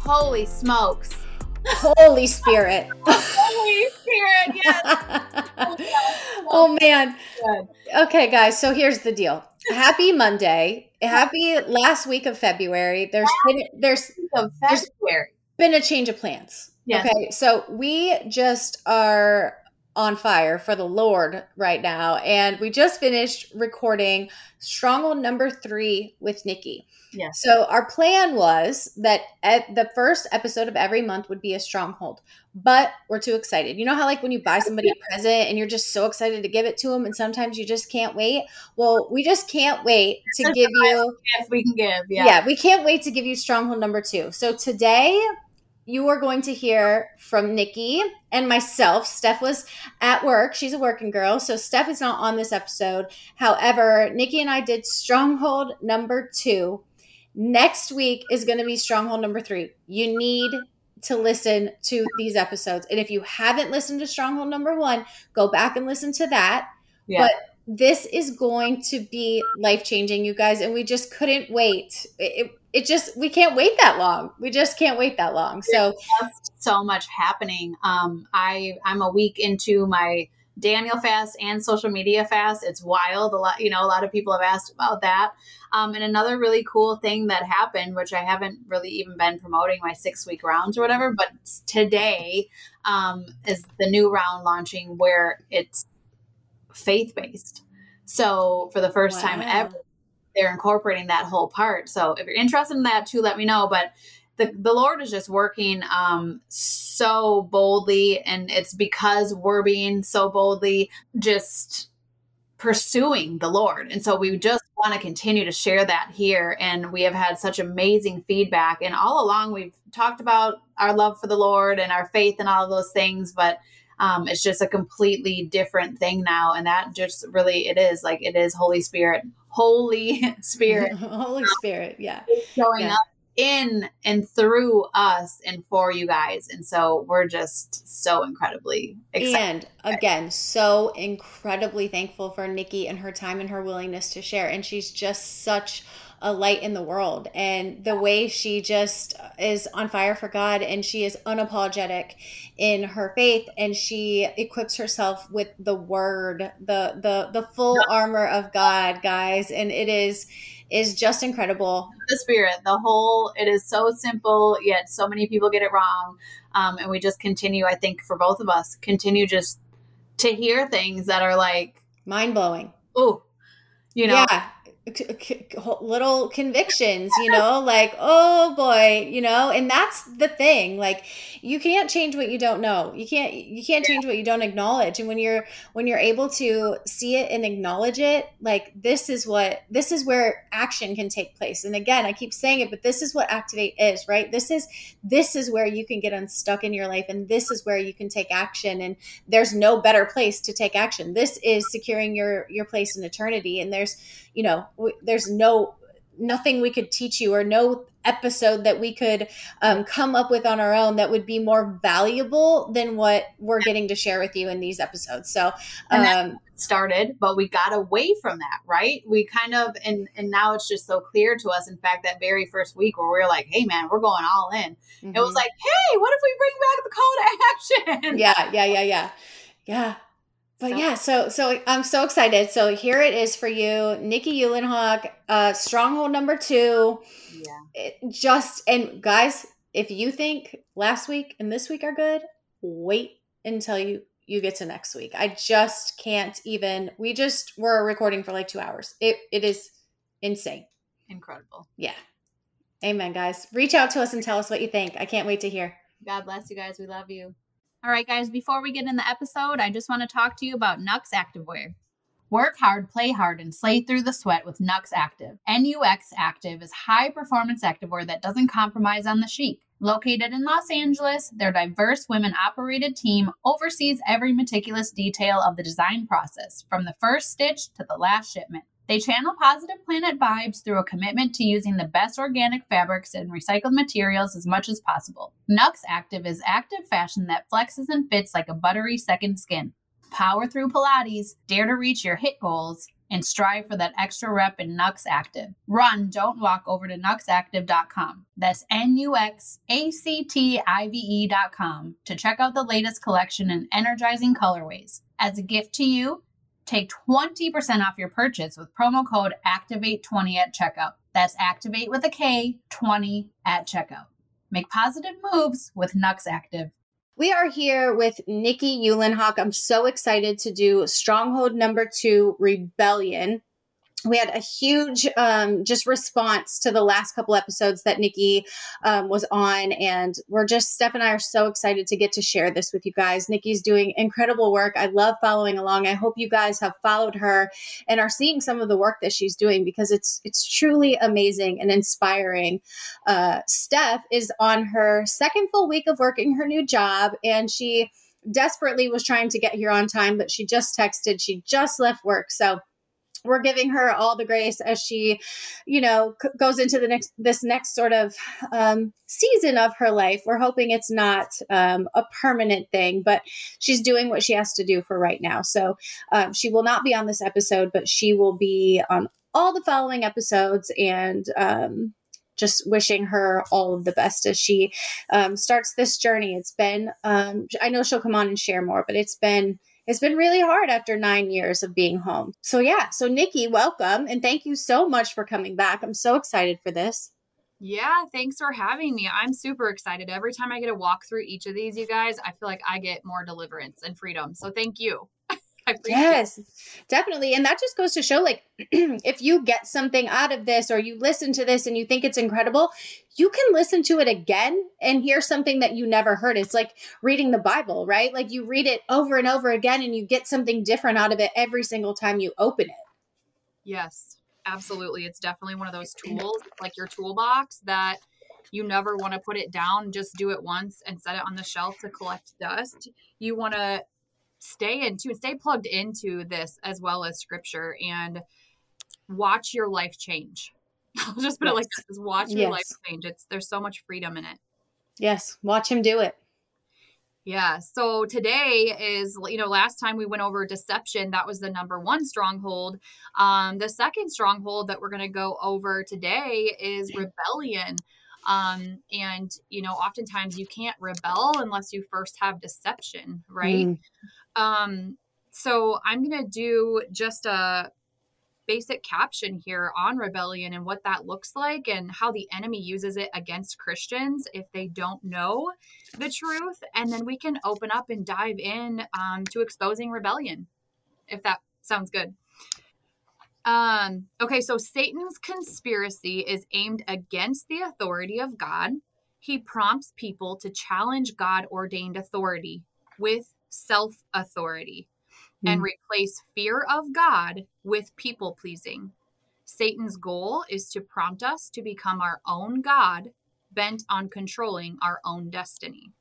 Holy smokes. Holy Spirit. Holy Spirit, yes. Oh, oh, man. Okay, guys, so here's the deal. Happy Monday. Happy last week of February. There's been there's, there's been a change of plans. Yes. Okay, so we just are on fire for the Lord right now. And we just finished recording Stronghold number three with Nikki. Yes. So our plan was that at the first episode of every month would be a stronghold, but we're too excited. You know how like when you buy somebody a present and you're just so excited to give it to them, and sometimes you just can't wait. Well, we just can't wait to give you. We can give. Yeah. Yeah, we can't wait to give you stronghold number two. So today you are going to hear from Nikki and myself. Steph was at work. She's a working girl. So Steph is not on this episode. However, Nikki and I did Stronghold number two. Next week is going to be Stronghold number three. You need to listen to these episodes. And if you haven't listened to Stronghold number one, go back and listen to that. Yeah. But this is going to be life changing, you guys. And we just couldn't wait. It, it just we can't wait that long. We just can't wait that long. So so much happening. Um, I I'm a week into my Daniel fast and social media fast. It's wild. A lot, you know, a lot of people have asked about that. Um, and another really cool thing that happened, which I haven't really even been promoting my six week rounds or whatever, but today um, is the new round launching where it's faith based. So for the first wow. time ever, they're incorporating that whole part. So if you're interested in that too, let me know. But the, the Lord is just working um, so boldly, and it's because we're being so boldly just pursuing the Lord. And so we just want to continue to share that here. And we have had such amazing feedback. And all along, we've talked about our love for the Lord and our faith and all of those things, but um, it's just a completely different thing now. And that just really, it is like it is Holy Spirit Holy Spirit. Holy Spirit, yeah. Showing yeah. up in and through us and for you guys. And so we're just so incredibly excited. And again, so incredibly thankful for Nikki and her time and her willingness to share. And she's just such a light in the world. And the way she just is on fire for God and she is unapologetic in her faith and she equips herself with the word the the the full armor of God guys. And it is is just incredible. The spirit the whole it is so simple yet so many people get it wrong. Um, and we just continue I think for both of us continue just to hear things that are like mind blowing oh you know. Yeah little convictions, you know, like, oh boy, you know, and that's the thing. Like you can't change what you don't know. You can't you can't change what you don't acknowledge. And when you're when you're able to see it and acknowledge it, like this is what this is where action can take place. And again, I keep saying it, but this is what activate is, right? This is this is where you can get unstuck in your life and this is where you can take action and there's no better place to take action. This is securing your your place in eternity and there's you know there's no nothing we could teach you or no episode that we could um, come up with on our own that would be more valuable than what we're getting to share with you in these episodes. So um, started but we got away from that right? We kind of and and now it's just so clear to us. In fact that very first week where we are like hey man we're going all in. Mm-hmm. it was mm-hmm. like hey what if we bring back the call to action? Yeah yeah yeah yeah. Yeah but so. yeah, so so I'm so excited. So here it is for you, Nikki Uhlenhach, uh, Stronghold number two. Yeah. It just and guys, if you think last week and this week are good, wait until you you get to next week. I just can't even. We just were recording for like two hours. It it is insane. Incredible. Yeah. Amen, guys. Reach out to us and tell us what you think. I can't wait to hear. God bless you guys. We love you. All right, guys, before we get in the episode, I just want to talk to you about Nux Activewear. Work hard, play hard, and slay through the sweat with Nux Active. NUX Active is high performance activewear that doesn't compromise on the chic. Located in Los Angeles, their diverse women operated team oversees every meticulous detail of the design process, from the first stitch to the last shipment. They channel positive planet vibes through a commitment to using the best organic fabrics and recycled materials as much as possible. Nux Active is active fashion that flexes and fits like a buttery second skin. Power through Pilates, dare to reach your hit goals, and strive for that extra rep in Nux Active. Run, don't walk over to nuxactive.com. That's N U X A C T I V E.com to check out the latest collection in energizing colorways. As a gift to you, Take 20% off your purchase with promo code ACTIVATE20 at checkout. That's activate with a K 20 at checkout. Make positive moves with Nux Active. We are here with Nikki Uhlenhawk. I'm so excited to do Stronghold number two Rebellion we had a huge um, just response to the last couple episodes that Nikki um, was on, and we're just Steph and I are so excited to get to share this with you guys. Nikki's doing incredible work. I love following along. I hope you guys have followed her and are seeing some of the work that she's doing because it's it's truly amazing and inspiring. Uh, Steph is on her second full week of working her new job, and she desperately was trying to get here on time, but she just texted. She just left work, so we're giving her all the grace as she you know c- goes into the next this next sort of um, season of her life. We're hoping it's not um, a permanent thing but she's doing what she has to do for right now. So um, she will not be on this episode but she will be on all the following episodes and um, just wishing her all of the best as she um, starts this journey. It's been um, i know she'll come on and share more but it's been it's been really hard after nine years of being home. So, yeah. So, Nikki, welcome. And thank you so much for coming back. I'm so excited for this. Yeah, thanks for having me. I'm super excited. Every time I get to walk through each of these, you guys, I feel like I get more deliverance and freedom. So, thank you. yes, definitely. And that just goes to show like, if you get something out of this or you listen to this and you think it's incredible, you can listen to it again and hear something that you never heard. It's like reading the Bible, right? Like you read it over and over again and you get something different out of it every single time you open it. Yes, absolutely. It's definitely one of those tools, like your toolbox that you never want to put it down just do it once and set it on the shelf to collect dust you want to stay into stay plugged into this as well as scripture and watch your life change. I'll just put yes. it like this: watch your yes. life change. It's there's so much freedom in it. Yes, watch him do it. Yeah. So today is, you know, last time we went over deception, that was the number one stronghold. Um, the second stronghold that we're going to go over today is rebellion. Um, and, you know, oftentimes you can't rebel unless you first have deception, right? Mm. Um, so I'm going to do just a basic caption here on rebellion and what that looks like and how the enemy uses it against Christians if they don't know the truth. And then we can open up and dive in um, to exposing rebellion, if that sounds good. Um, okay, so Satan's conspiracy is aimed against the authority of God. He prompts people to challenge God ordained authority with self authority mm. and hmm. replace fear of God with people pleasing. Satan's goal is to prompt us to become our own God, bent on controlling our own destiny.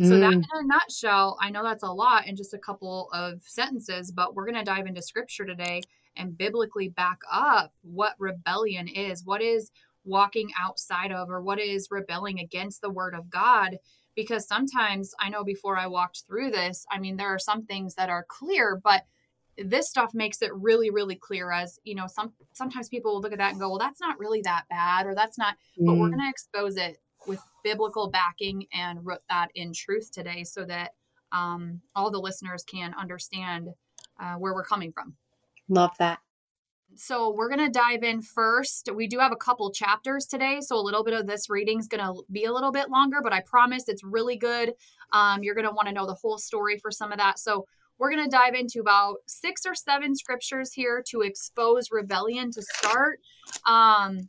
Mm. So, that hmm. in a nutshell, I know that's a lot in just a couple of sentences, but we're going to dive into scripture today and biblically back up what rebellion is. What is walking outside of, or what is rebelling against the word of God? Because sometimes I know before I walked through this, I mean, there are some things that are clear, but this stuff makes it really really clear as you know some sometimes people will look at that and go well that's not really that bad or that's not mm. but we're mm. going to expose it with biblical backing and root that in truth today so that um, all the listeners can understand uh, where we're coming from love that So we're going to dive in first. We do have a couple chapters today, so a little bit of this reading is going to be a little bit longer, but I promise it's really good. Um, you're going to want to know the whole story for some of that. So we're going to dive into about six or seven scriptures here to expose rebellion to start. Um,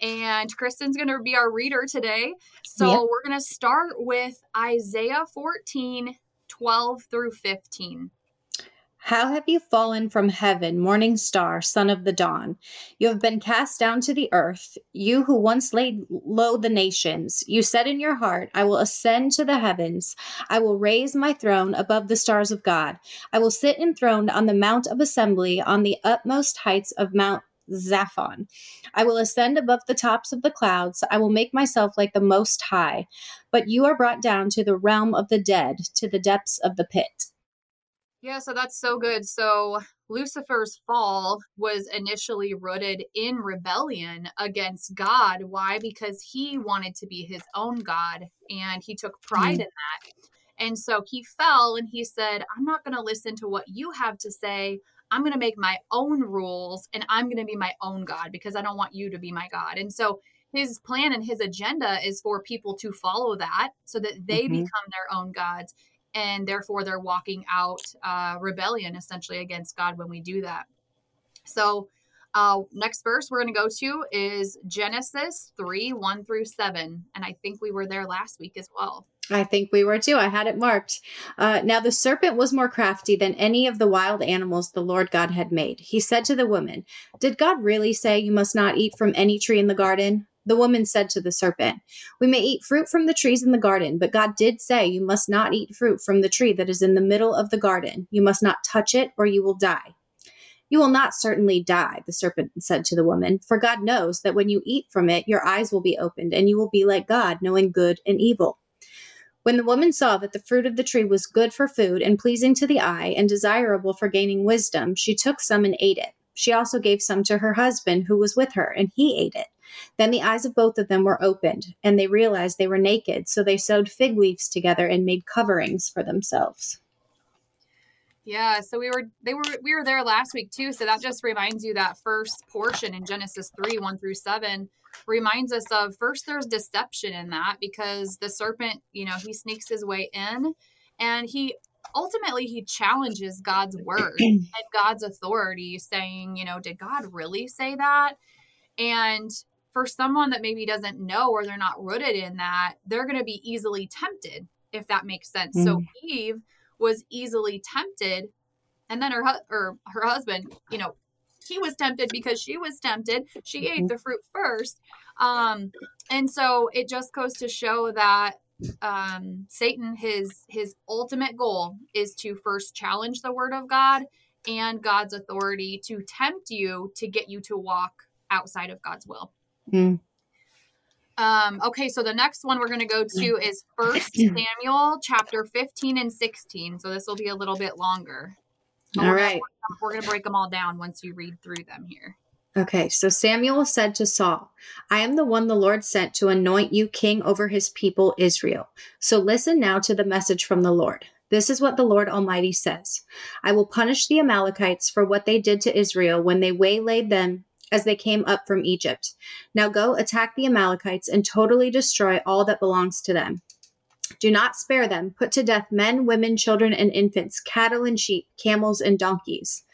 and Kristen's going to be our reader today. So yep. we're going to start with Isaiah 14, 12 through 15. How have you fallen from heaven, morning star, son of the dawn? You have been cast down to the earth, you who once laid low the nations. You said in your heart, I will ascend to the heavens. I will raise my throne above the stars of God. I will sit enthroned on the mount of assembly on the utmost heights of Mount Zaphon. I will ascend above the tops of the clouds. I will make myself like the Most High. But you are brought down to the realm of the dead, to the depths of the pit. Yeah, so that's so good. So Lucifer's fall was initially rooted in rebellion against God. Why? Because he wanted to be his own God and he took pride mm. in that. And so he fell and he said, I'm not going to listen to what you have to say. I'm going to make my own rules and I'm going to be my own God because I don't want you to be my God. And so his plan and his agenda is for people to follow that so that they mm-hmm. become their own gods and therefore they're walking out uh, rebellion essentially against God when we do that. So, uh, next verse we're going to go to is Genesis 3 1 through 7. And I think we were there last week as well. I think we were too. I had it marked. Uh, now the serpent was more crafty than any of the wild animals the Lord God had made. He said to the woman, Did God really say you must not eat from any tree in the garden? The woman said to the serpent, We may eat fruit from the trees in the garden, but God did say, You must not eat fruit from the tree that is in the middle of the garden. You must not touch it, or you will die. You will not certainly die, the serpent said to the woman, for God knows that when you eat from it, your eyes will be opened, and you will be like God, knowing good and evil. When the woman saw that the fruit of the tree was good for food and pleasing to the eye and desirable for gaining wisdom, she took some and ate it. She also gave some to her husband who was with her, and he ate it. Then the eyes of both of them were opened, and they realized they were naked, so they sewed fig leaves together and made coverings for themselves. Yeah, so we were they were we were there last week too. So that just reminds you that first portion in Genesis 3, 1 through 7 reminds us of first there's deception in that because the serpent, you know, he sneaks his way in and he ultimately he challenges God's word and God's authority, saying, you know, did God really say that? And for someone that maybe doesn't know or they're not rooted in that, they're going to be easily tempted, if that makes sense. Mm. So Eve was easily tempted, and then her hu- or her husband, you know, he was tempted because she was tempted. She ate mm-hmm. the fruit first, um, and so it just goes to show that um, Satan his his ultimate goal is to first challenge the word of God and God's authority to tempt you to get you to walk outside of God's will. Mm. Um, okay, so the next one we're going to go to is First Samuel chapter 15 and 16. So this will be a little bit longer. But all we're right. Gonna, we're going to break them all down once you read through them here. Okay, so Samuel said to Saul, I am the one the Lord sent to anoint you king over his people Israel. So listen now to the message from the Lord. This is what the Lord Almighty says I will punish the Amalekites for what they did to Israel when they waylaid them as they came up from Egypt. Now go attack the Amalekites and totally destroy all that belongs to them. Do not spare them. Put to death men, women, children, and infants, cattle and sheep, camels and donkeys.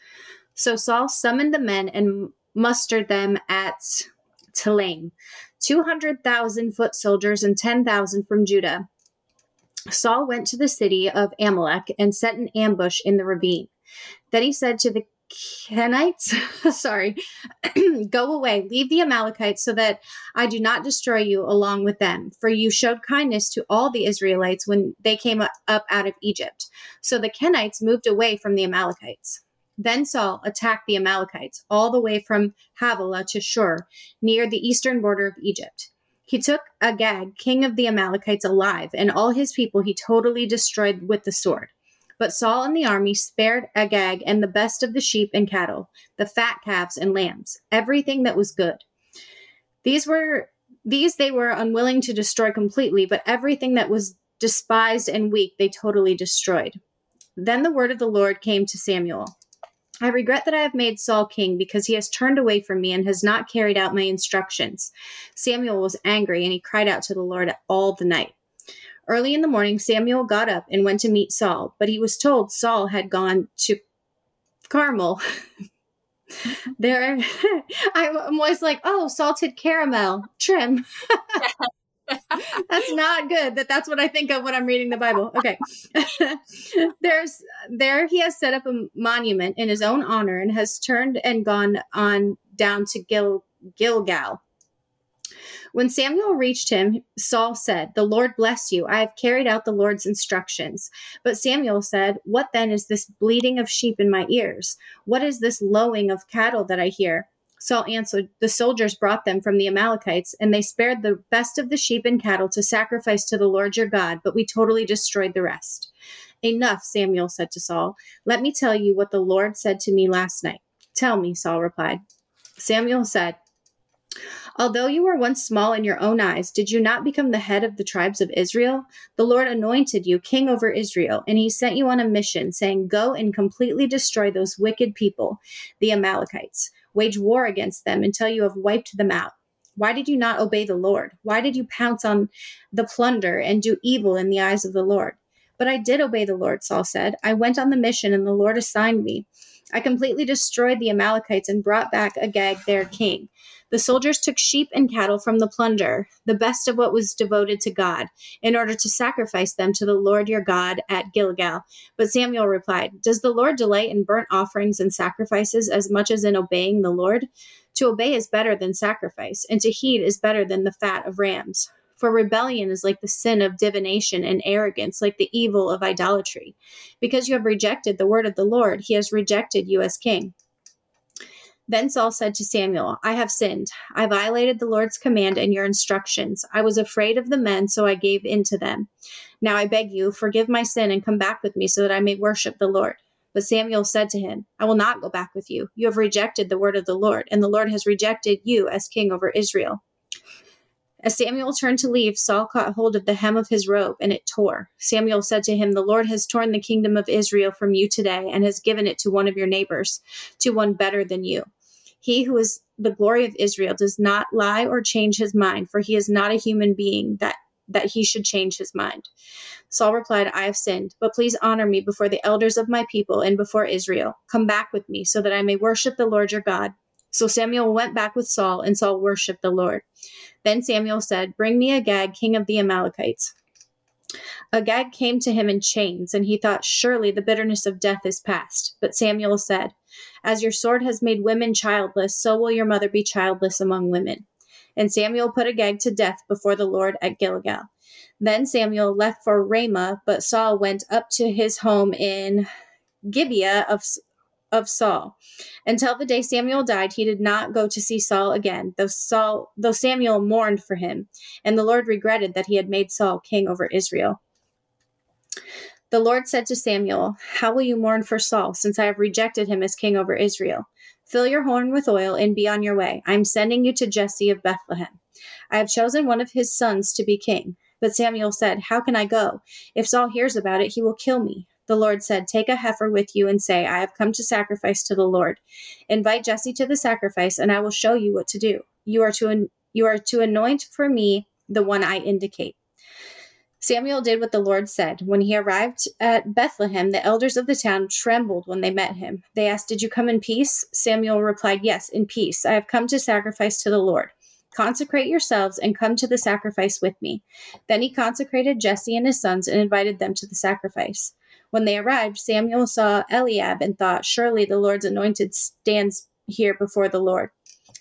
So Saul summoned the men and mustered them at Telaim 200,000 foot soldiers and 10,000 from Judah. Saul went to the city of Amalek and set an ambush in the ravine. Then he said to the Kenites, sorry, go away, leave the Amalekites so that I do not destroy you along with them. For you showed kindness to all the Israelites when they came up out of Egypt. So the Kenites moved away from the Amalekites. Then Saul attacked the Amalekites all the way from Havilah to Shur, near the eastern border of Egypt. He took Agag, king of the Amalekites, alive, and all his people he totally destroyed with the sword. But Saul and the army spared Agag and the best of the sheep and cattle, the fat calves and lambs, everything that was good. These were these they were unwilling to destroy completely, but everything that was despised and weak they totally destroyed. Then the word of the Lord came to Samuel. I regret that I have made Saul king because he has turned away from me and has not carried out my instructions. Samuel was angry and he cried out to the Lord all the night. Early in the morning, Samuel got up and went to meet Saul, but he was told Saul had gone to Carmel. there, I'm always like, oh, salted caramel trim. that's not good that that's what i think of when i'm reading the bible okay there's there he has set up a monument in his own honor and has turned and gone on down to Gil, gilgal when Samuel reached him, Saul said, The Lord bless you. I have carried out the Lord's instructions. But Samuel said, What then is this bleating of sheep in my ears? What is this lowing of cattle that I hear? Saul answered, The soldiers brought them from the Amalekites, and they spared the best of the sheep and cattle to sacrifice to the Lord your God, but we totally destroyed the rest. Enough, Samuel said to Saul. Let me tell you what the Lord said to me last night. Tell me, Saul replied. Samuel said, Although you were once small in your own eyes, did you not become the head of the tribes of Israel? The Lord anointed you king over Israel, and he sent you on a mission, saying, Go and completely destroy those wicked people, the Amalekites. Wage war against them until you have wiped them out. Why did you not obey the Lord? Why did you pounce on the plunder and do evil in the eyes of the Lord? But I did obey the Lord, Saul said. I went on the mission and the Lord assigned me. I completely destroyed the Amalekites and brought back Agag, their king. The soldiers took sheep and cattle from the plunder, the best of what was devoted to God, in order to sacrifice them to the Lord your God at Gilgal. But Samuel replied, Does the Lord delight in burnt offerings and sacrifices as much as in obeying the Lord? To obey is better than sacrifice, and to heed is better than the fat of rams. For rebellion is like the sin of divination, and arrogance like the evil of idolatry. Because you have rejected the word of the Lord, he has rejected you as king. Then Saul said to Samuel, I have sinned. I violated the Lord's command and your instructions. I was afraid of the men, so I gave in to them. Now I beg you, forgive my sin and come back with me so that I may worship the Lord. But Samuel said to him, I will not go back with you. You have rejected the word of the Lord, and the Lord has rejected you as king over Israel. As Samuel turned to leave, Saul caught hold of the hem of his robe, and it tore. Samuel said to him, The Lord has torn the kingdom of Israel from you today, and has given it to one of your neighbors, to one better than you. He who is the glory of Israel does not lie or change his mind, for he is not a human being that that he should change his mind. Saul replied, I have sinned, but please honor me before the elders of my people and before Israel. Come back with me, so that I may worship the Lord your God. So Samuel went back with Saul, and Saul worshipped the Lord. Then Samuel said, Bring me Agag, king of the Amalekites. Agag came to him in chains, and he thought, Surely the bitterness of death is past. But Samuel said, As your sword has made women childless, so will your mother be childless among women. And Samuel put Agag to death before the Lord at Gilgal. Then Samuel left for Ramah, but Saul went up to his home in Gibeah of, of Saul. Until the day Samuel died, he did not go to see Saul again, though Saul though Samuel mourned for him, and the Lord regretted that he had made Saul king over Israel. The Lord said to Samuel, How will you mourn for Saul, since I have rejected him as king over Israel? Fill your horn with oil and be on your way. I am sending you to Jesse of Bethlehem. I have chosen one of his sons to be king. But Samuel said, How can I go? If Saul hears about it, he will kill me. The Lord said, Take a heifer with you and say, I have come to sacrifice to the Lord. Invite Jesse to the sacrifice, and I will show you what to do. You are to, you are to anoint for me the one I indicate. Samuel did what the Lord said. When he arrived at Bethlehem, the elders of the town trembled when they met him. They asked, Did you come in peace? Samuel replied, Yes, in peace. I have come to sacrifice to the Lord. Consecrate yourselves and come to the sacrifice with me. Then he consecrated Jesse and his sons and invited them to the sacrifice. When they arrived, Samuel saw Eliab and thought, Surely the Lord's anointed stands here before the Lord.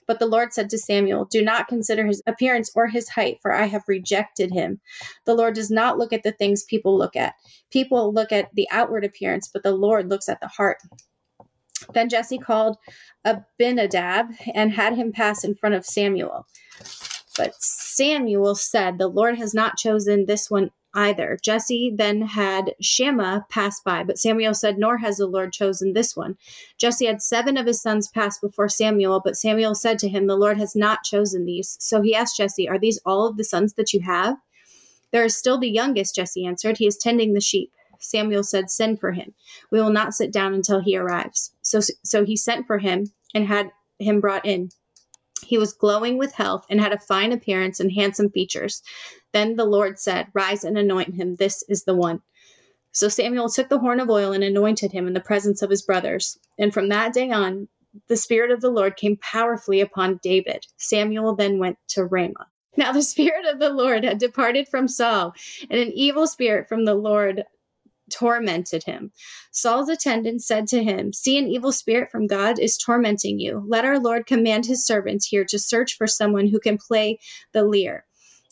But the Lord said to Samuel, Do not consider his appearance or his height, for I have rejected him. The Lord does not look at the things people look at. People look at the outward appearance, but the Lord looks at the heart. Then Jesse called Abinadab and had him pass in front of Samuel. But Samuel said, The Lord has not chosen this one either. Jesse then had Shammah pass by, but Samuel said, Nor has the Lord chosen this one. Jesse had seven of his sons pass before Samuel, but Samuel said to him, The Lord has not chosen these. So he asked Jesse, Are these all of the sons that you have? There is still the youngest, Jesse answered. He is tending the sheep. Samuel said, Send for him. We will not sit down until he arrives. So, so he sent for him and had him brought in. He was glowing with health and had a fine appearance and handsome features. Then the Lord said, Rise and anoint him. This is the one. So Samuel took the horn of oil and anointed him in the presence of his brothers. And from that day on, the Spirit of the Lord came powerfully upon David. Samuel then went to Ramah. Now the Spirit of the Lord had departed from Saul, and an evil spirit from the Lord tormented him. Saul's attendants said to him, See, an evil spirit from God is tormenting you. Let our Lord command his servants here to search for someone who can play the lyre.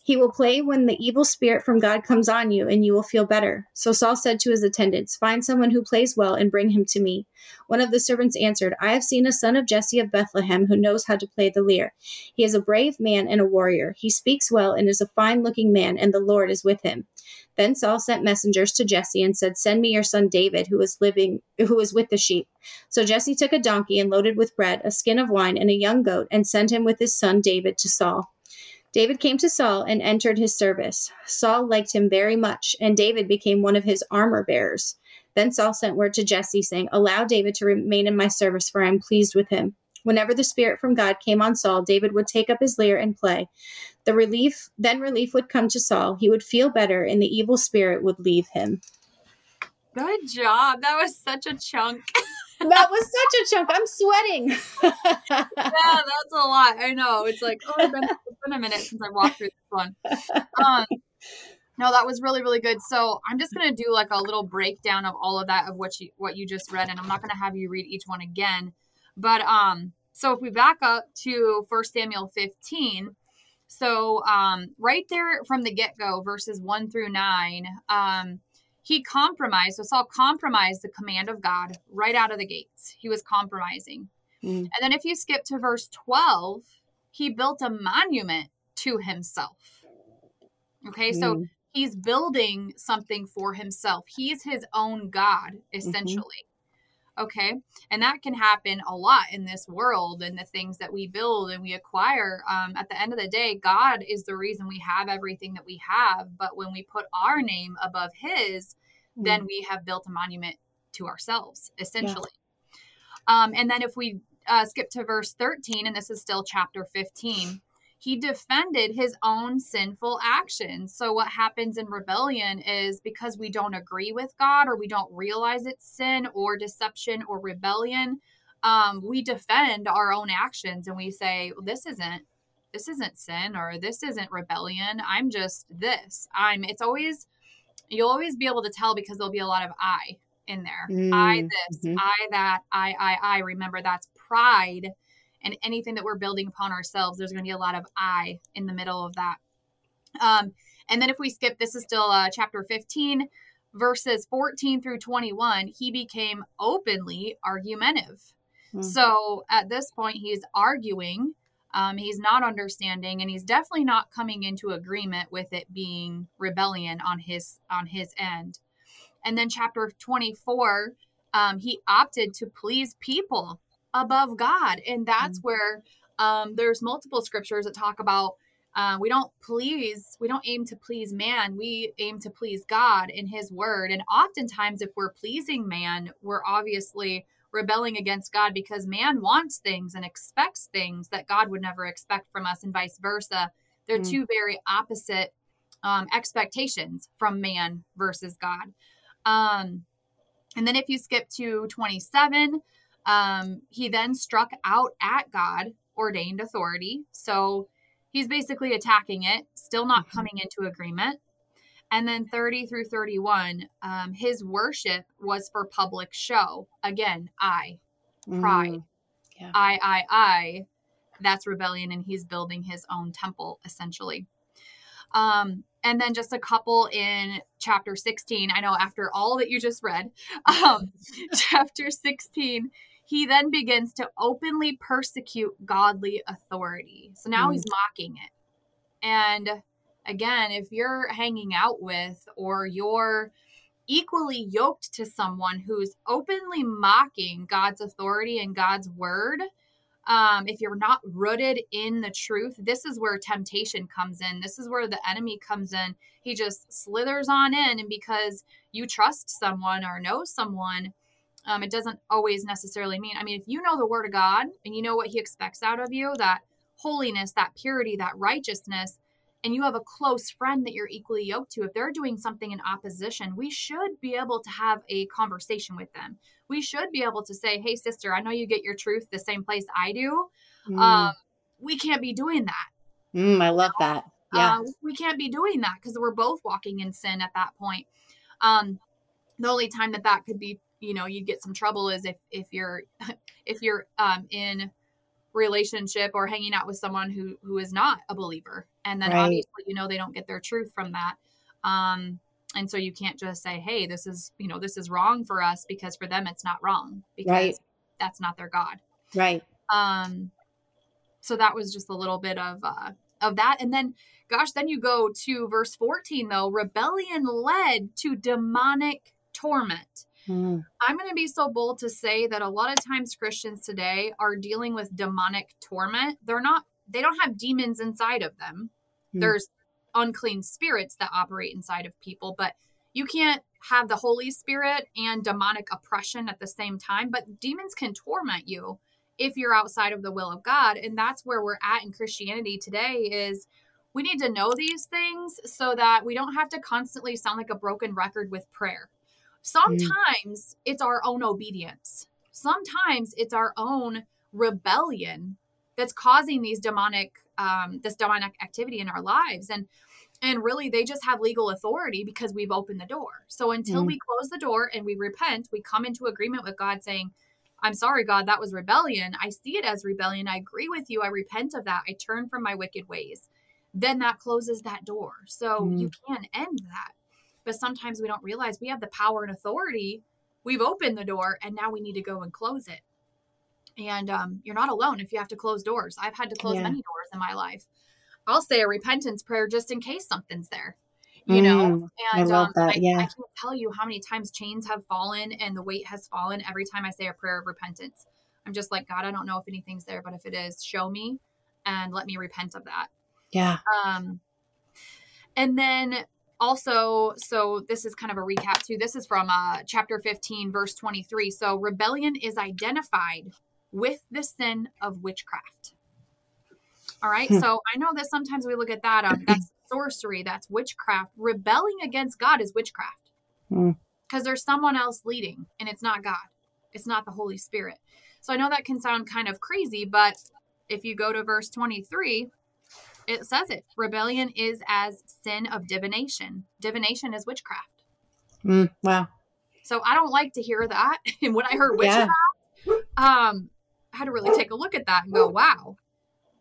He will play when the evil spirit from God comes on you, and you will feel better. So Saul said to his attendants, Find someone who plays well and bring him to me. One of the servants answered, I have seen a son of Jesse of Bethlehem who knows how to play the lyre. He is a brave man and a warrior. He speaks well and is a fine looking man, and the Lord is with him. Then Saul sent messengers to Jesse and said, Send me your son David, who is living who is with the sheep. So Jesse took a donkey and loaded with bread, a skin of wine, and a young goat, and sent him with his son David to Saul. David came to Saul and entered his service. Saul liked him very much, and David became one of his armor bearers. Then Saul sent word to Jesse, saying, Allow David to remain in my service, for I am pleased with him. Whenever the Spirit from God came on Saul, David would take up his lyre and play. The relief, then relief would come to Saul. He would feel better, and the evil spirit would leave him. Good job. That was such a chunk. that was such a chunk. I'm sweating. yeah, that's a lot. I know. It's like, oh, it's been, it's been a minute since I walked through this one. Um, no, that was really, really good. So I'm just gonna do like a little breakdown of all of that of what you what you just read, and I'm not gonna have you read each one again. But um, so if we back up to First Samuel 15, so um, right there from the get go, verses one through nine, um, he compromised. So Saul compromised the command of God right out of the gates. He was compromising. Mm. And then if you skip to verse 12, he built a monument to himself. Okay, mm. so he's building something for himself. He's his own God, mm-hmm. essentially. Okay. And that can happen a lot in this world and the things that we build and we acquire. Um, at the end of the day, God is the reason we have everything that we have. But when we put our name above His, mm. then we have built a monument to ourselves, essentially. Yeah. Um, and then if we uh, skip to verse 13, and this is still chapter 15 he defended his own sinful actions. So, what happens in rebellion is because we don't agree with God or we don't realize it's sin or deception or rebellion, um, we defend our own actions and we say, well, This isn't. This isn't sin or this isn't rebellion. I'm just this. I'm, it's always, you'll always be able to tell because there'll be a lot of I in there. Mm, I this, mm-hmm. I that, I, I, I. Remember, that's pride and anything that we're building upon ourselves, there's going to be a lot of I in the middle of that. Um, and then if we skip, this is still uh, chapter 15, verses 14 through 21, he became openly argumentative. Mm-hmm. So at this point, he's arguing. Um, he's not understanding, and he's definitely not coming into agreement with it being rebellion on his on his end. And then chapter 24, um, he opted to please people above God. And that's mm-hmm. where um, there's multiple scriptures that talk about uh, we don't please, we don't aim to please man. We aim to please God in his word. And oftentimes, if we're pleasing man, we're obviously rebelling against God because man wants things and expects things that God would never expect from us, and vice versa. They're mm-hmm. two very opposite um, expectations from man versus God. Um, and then if you skip to 27, um, he then struck out at God ordained authority. So he's basically attacking it, still not mm-hmm. coming into agreement. And then 30 through 31, um, his worship was for public show. Again, I, pride, mm, yeah. I, I, I. That's rebellion, and he's building his own temple essentially. Um, and then just a couple in chapter 16. I know after all that you just read, um, chapter 16, he then begins to openly persecute godly authority. So now mm. he's mocking it. And again, if you're hanging out with or you're equally yoked to someone who's openly mocking God's authority and God's word, um, if you're not rooted in the truth, this is where temptation comes in. This is where the enemy comes in. He just slithers on in, and because you trust someone or know someone, Um, it doesn't always necessarily mean, I mean, if you know the word of God and you know what he expects out of you, that holiness, that purity, that righteousness, and you have a close friend that you're equally yoked to, if they're doing something in opposition, we should be able to have a conversation with them. We should be able to say, Hey, sister, I know you get your truth the same place I do. Mm. Um, we can't be doing that. Mm, I love that. Yeah. Uh, we can't be doing that because we're both walking in sin at that point. Um, the only time that that could be, you know, you'd get some trouble is if if you're if you're um, in relationship or hanging out with someone who who is not a believer, and then Right. obviously you know they don't get their truth from that. Um, and so you can't just say, "Hey, this is you know this is wrong for us," because for them it's not wrong because Right. that's not their God Right. um so that was just a little bit of uh of that and then gosh then you go to verse 14 though rebellion led to demonic torment Mm. i'm going to be so bold to say that a lot of times christians today are dealing with demonic torment they're not they don't have demons inside of them Hmm. there's unclean spirits that operate inside of people but you can't have the holy spirit and demonic oppression at the same time but demons can torment you if you're outside of the will of god and that's where we're at in christianity today is we need to know these things so that we don't have to constantly sound like a broken record with prayer sometimes it's our own obedience. Sometimes it's our own rebellion that's causing these demonic um, this demonic activity in our lives. And and really they just have legal authority because we've opened the door. So until Mm. we close the door and we repent we come into agreement with god saying i'm sorry god that was rebellion. I see it as rebellion. I agree with you. I repent of that. I turn from my wicked ways. Then that closes that door. So you can end that but sometimes we don't realize we have the power and authority we've opened the door and now we need to go and close it and um, you're not alone if you have to close doors i've had to close Yeah. many doors in my life i'll say a repentance prayer just in case something's there you know Mm. I and love um, that, I, yeah. I can't tell you how many times chains have fallen and the weight has fallen every time i say a prayer of repentance i'm just like god i don't know if anything's there but if it is show me and let me repent of that Yeah. um, and then also, so this is kind of a recap too. This is from uh, chapter 15, verse 23. So rebellion is identified with the sin of witchcraft. All right. Hmm. So I know that sometimes we look at that. Um, that's sorcery. That's witchcraft. Rebelling against God is witchcraft Hmm. because there's someone else leading, and it's not God. It's not the Holy Spirit. So I know that can sound kind of crazy, but if you go to verse 23, it says it. Rebellion is as sin of divination. Divination is witchcraft. Mm. Wow. So I don't like to hear that. And when I heard Yeah. witchcraft, um, I had to really take a look at that and go, wow,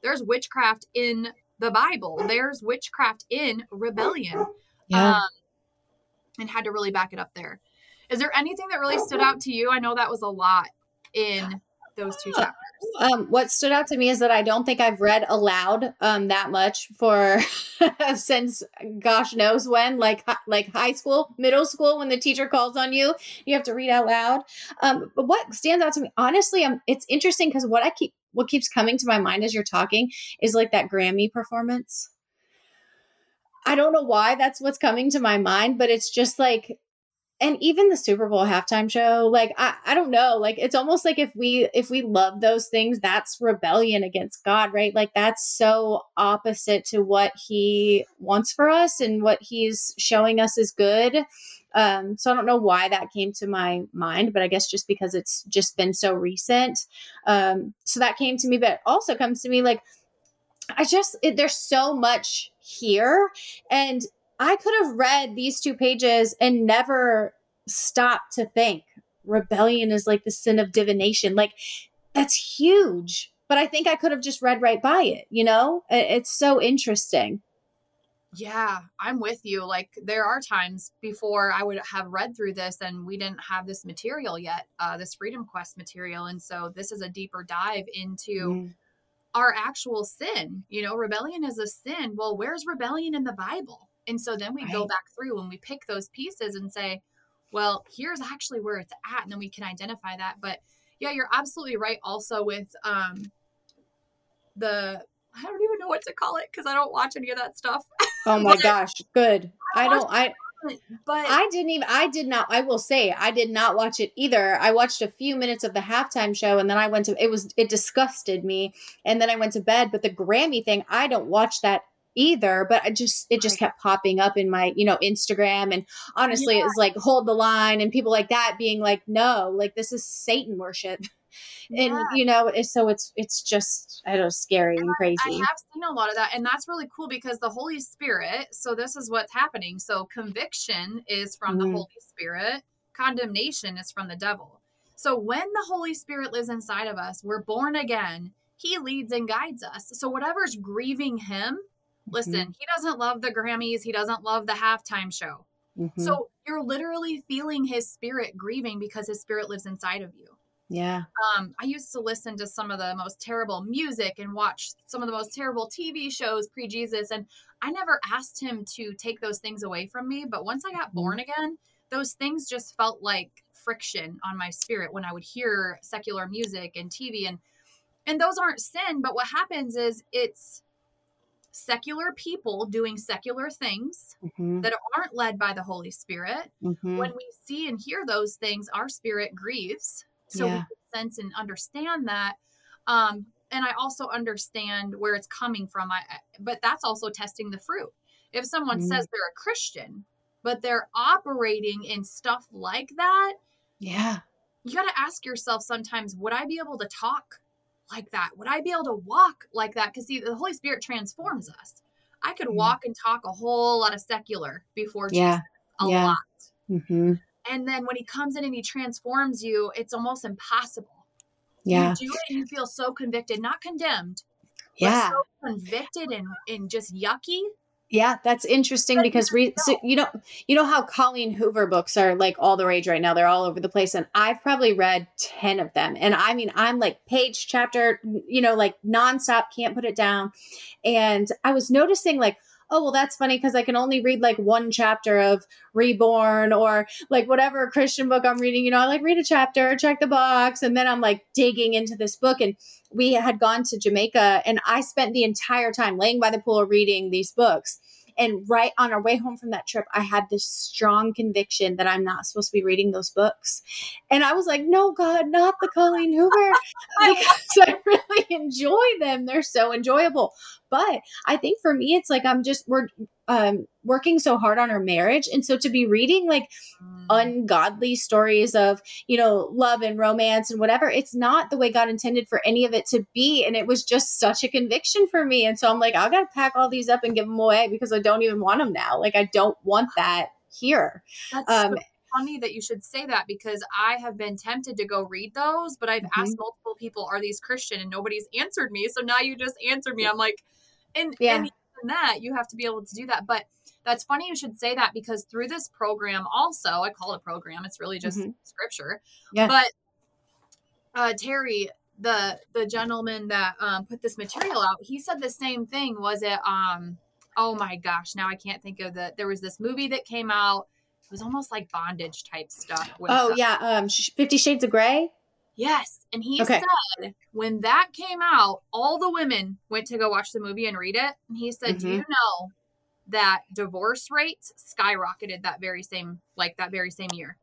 there's witchcraft in the Bible. There's witchcraft in rebellion. Yeah. Um, and had to really back it up there. Is there anything that really stood out to you? I know that was a lot in those two chapters. Um, what stood out to me is that I don't think I've read aloud um, that much for since gosh knows when, like like high school, middle school, when the teacher calls on you, you have to read out loud. Um, but what stands out to me, honestly, um, it's interesting because what I keep what keeps coming to my mind as you're talking is like that Grammy performance. I don't know why that's what's coming to my mind, but it's just like and even the super bowl halftime show like I, I don't know like it's almost like if we if we love those things that's rebellion against god right? Like that's so opposite to what he wants for us and what he's showing us is good. Um so i don't know why that came to my mind but i guess just because it's just been so recent. Um so that came to me but also comes to me like i just it, there's so much here and I could have read these two pages and never stopped to think rebellion is like the sin of divination. Like that's huge. But I think I could have just read right by it, you know? It's so interesting. Yeah, I'm with you. Like there are times before I would have read through this and we didn't have this material yet, uh, this Freedom Quest material. And so this is a deeper dive into Mm. our actual sin. You know, rebellion is a sin. Well, where's rebellion in the Bible? And so then we go back through and we pick those pieces and say, well, here's actually where it's at. And then we can identify that. But yeah, you're absolutely right also with um the I don't even know what to call it because I don't watch any of that stuff. Oh my gosh, good. I don't I but I didn't even I did not I will say I did not watch it either. I watched a few minutes of the halftime show and then I went to it was it disgusted me and then I went to bed, but the Grammy thing, I don't watch that either, but I just it just kept popping up in my, you know, Instagram and honestly Yeah. it was like hold the line and people like that being like no, like this is Satan worship. And Yeah. you know, so it's it's just I don't know scary and crazy. I have seen a lot of that, and that's really cool because the Holy Spirit. So this is what's happening. So conviction is from the Mhm. Holy Spirit. Condemnation is from the devil. So when the Holy Spirit lives inside of us, we're born again. He leads and guides us. So whatever's grieving him, listen, he doesn't love the Grammys. He doesn't love the halftime show. Mhm. So you're literally feeling his spirit grieving because his spirit lives inside of you yeah. um, I used to listen to some of the most terrible music and watch some of the most terrible TV shows pre Jesus. And I never asked him to take those things away from me. But once I got born again, those things just felt like friction on my spirit when I would hear secular music and TV. And, and those aren't sin. But what happens is it's secular people doing secular things Mhm. that aren't led by the Holy Spirit Mhm. when we see and hear those things, our spirit grieves. So we Yeah. can sense and understand that. Um, and I also understand where it's coming from. I, but that's also testing the fruit. If someone Mhm. says they're a Christian, but they're operating in stuff like that, yeah. you got to ask yourself sometimes, would I be able to talk like that? Would I be able to walk like that? Because see, the Holy Spirit transforms us. I could Mm. walk and talk a whole lot of secular before Jesus, Yeah. a Yeah. lot. hmm And then when he comes in and he transforms you, it's almost impossible. Yeah. You do it and you feel so convicted, not condemned, Yeah. so convicted and, and just yucky. Yeah, that's interesting because re- so, you know you know how Colleen Hoover books are like all the rage right now. They're all over the place, and I've probably read ten of them. And I mean, I'm like page chapter, you know, like nonstop, can't put it down. And I was noticing like, oh well, that's funny because I can only read like one chapter of Reborn or like whatever Christian book I'm reading. You know, I like read a chapter, check the box, and then I'm like digging into this book and we had gone to Jamaica and I spent the entire time laying by the pool reading these books. And right on our way home from that trip, I had this strong conviction that I'm not supposed to be reading those books. And I was like, no, God, not the Colleen Hoover, because I really enjoy them. They're so enjoyable. But I think for me, it's like I'm just, we're um, working so hard on our marriage. And so to be reading like ungodly stories of you know love and romance and whatever it's not the way god intended for any of it to be and it was just such a conviction for me and so i'm like i gotta pack all these up and give them away because i don't even want them now like i don't want that here That's um so funny that you should say that because I have been tempted to go read those, but I've Mhm. asked multiple people, are these Christian? And nobody's answered me. So now you just answered me. I'm like, and, Yeah. and that, you have to be able to do that. But that's funny you should say that because through this program, also, I call it a program, it's really just Mhm. scripture. Yeah. But uh, Terry, the the gentleman that um, put this material out, he said the same thing. Was it? Um, oh my gosh, now I can't think of the. There was this movie that came out. It was almost like bondage type stuff. with, oh yeah um 50 shades of gray Yes, and he Okay. said when that came out, all the women went to go watch the movie and read it. And he said, "Do you Mm-hmm. know that divorce rates skyrocketed that very same like that very same year?"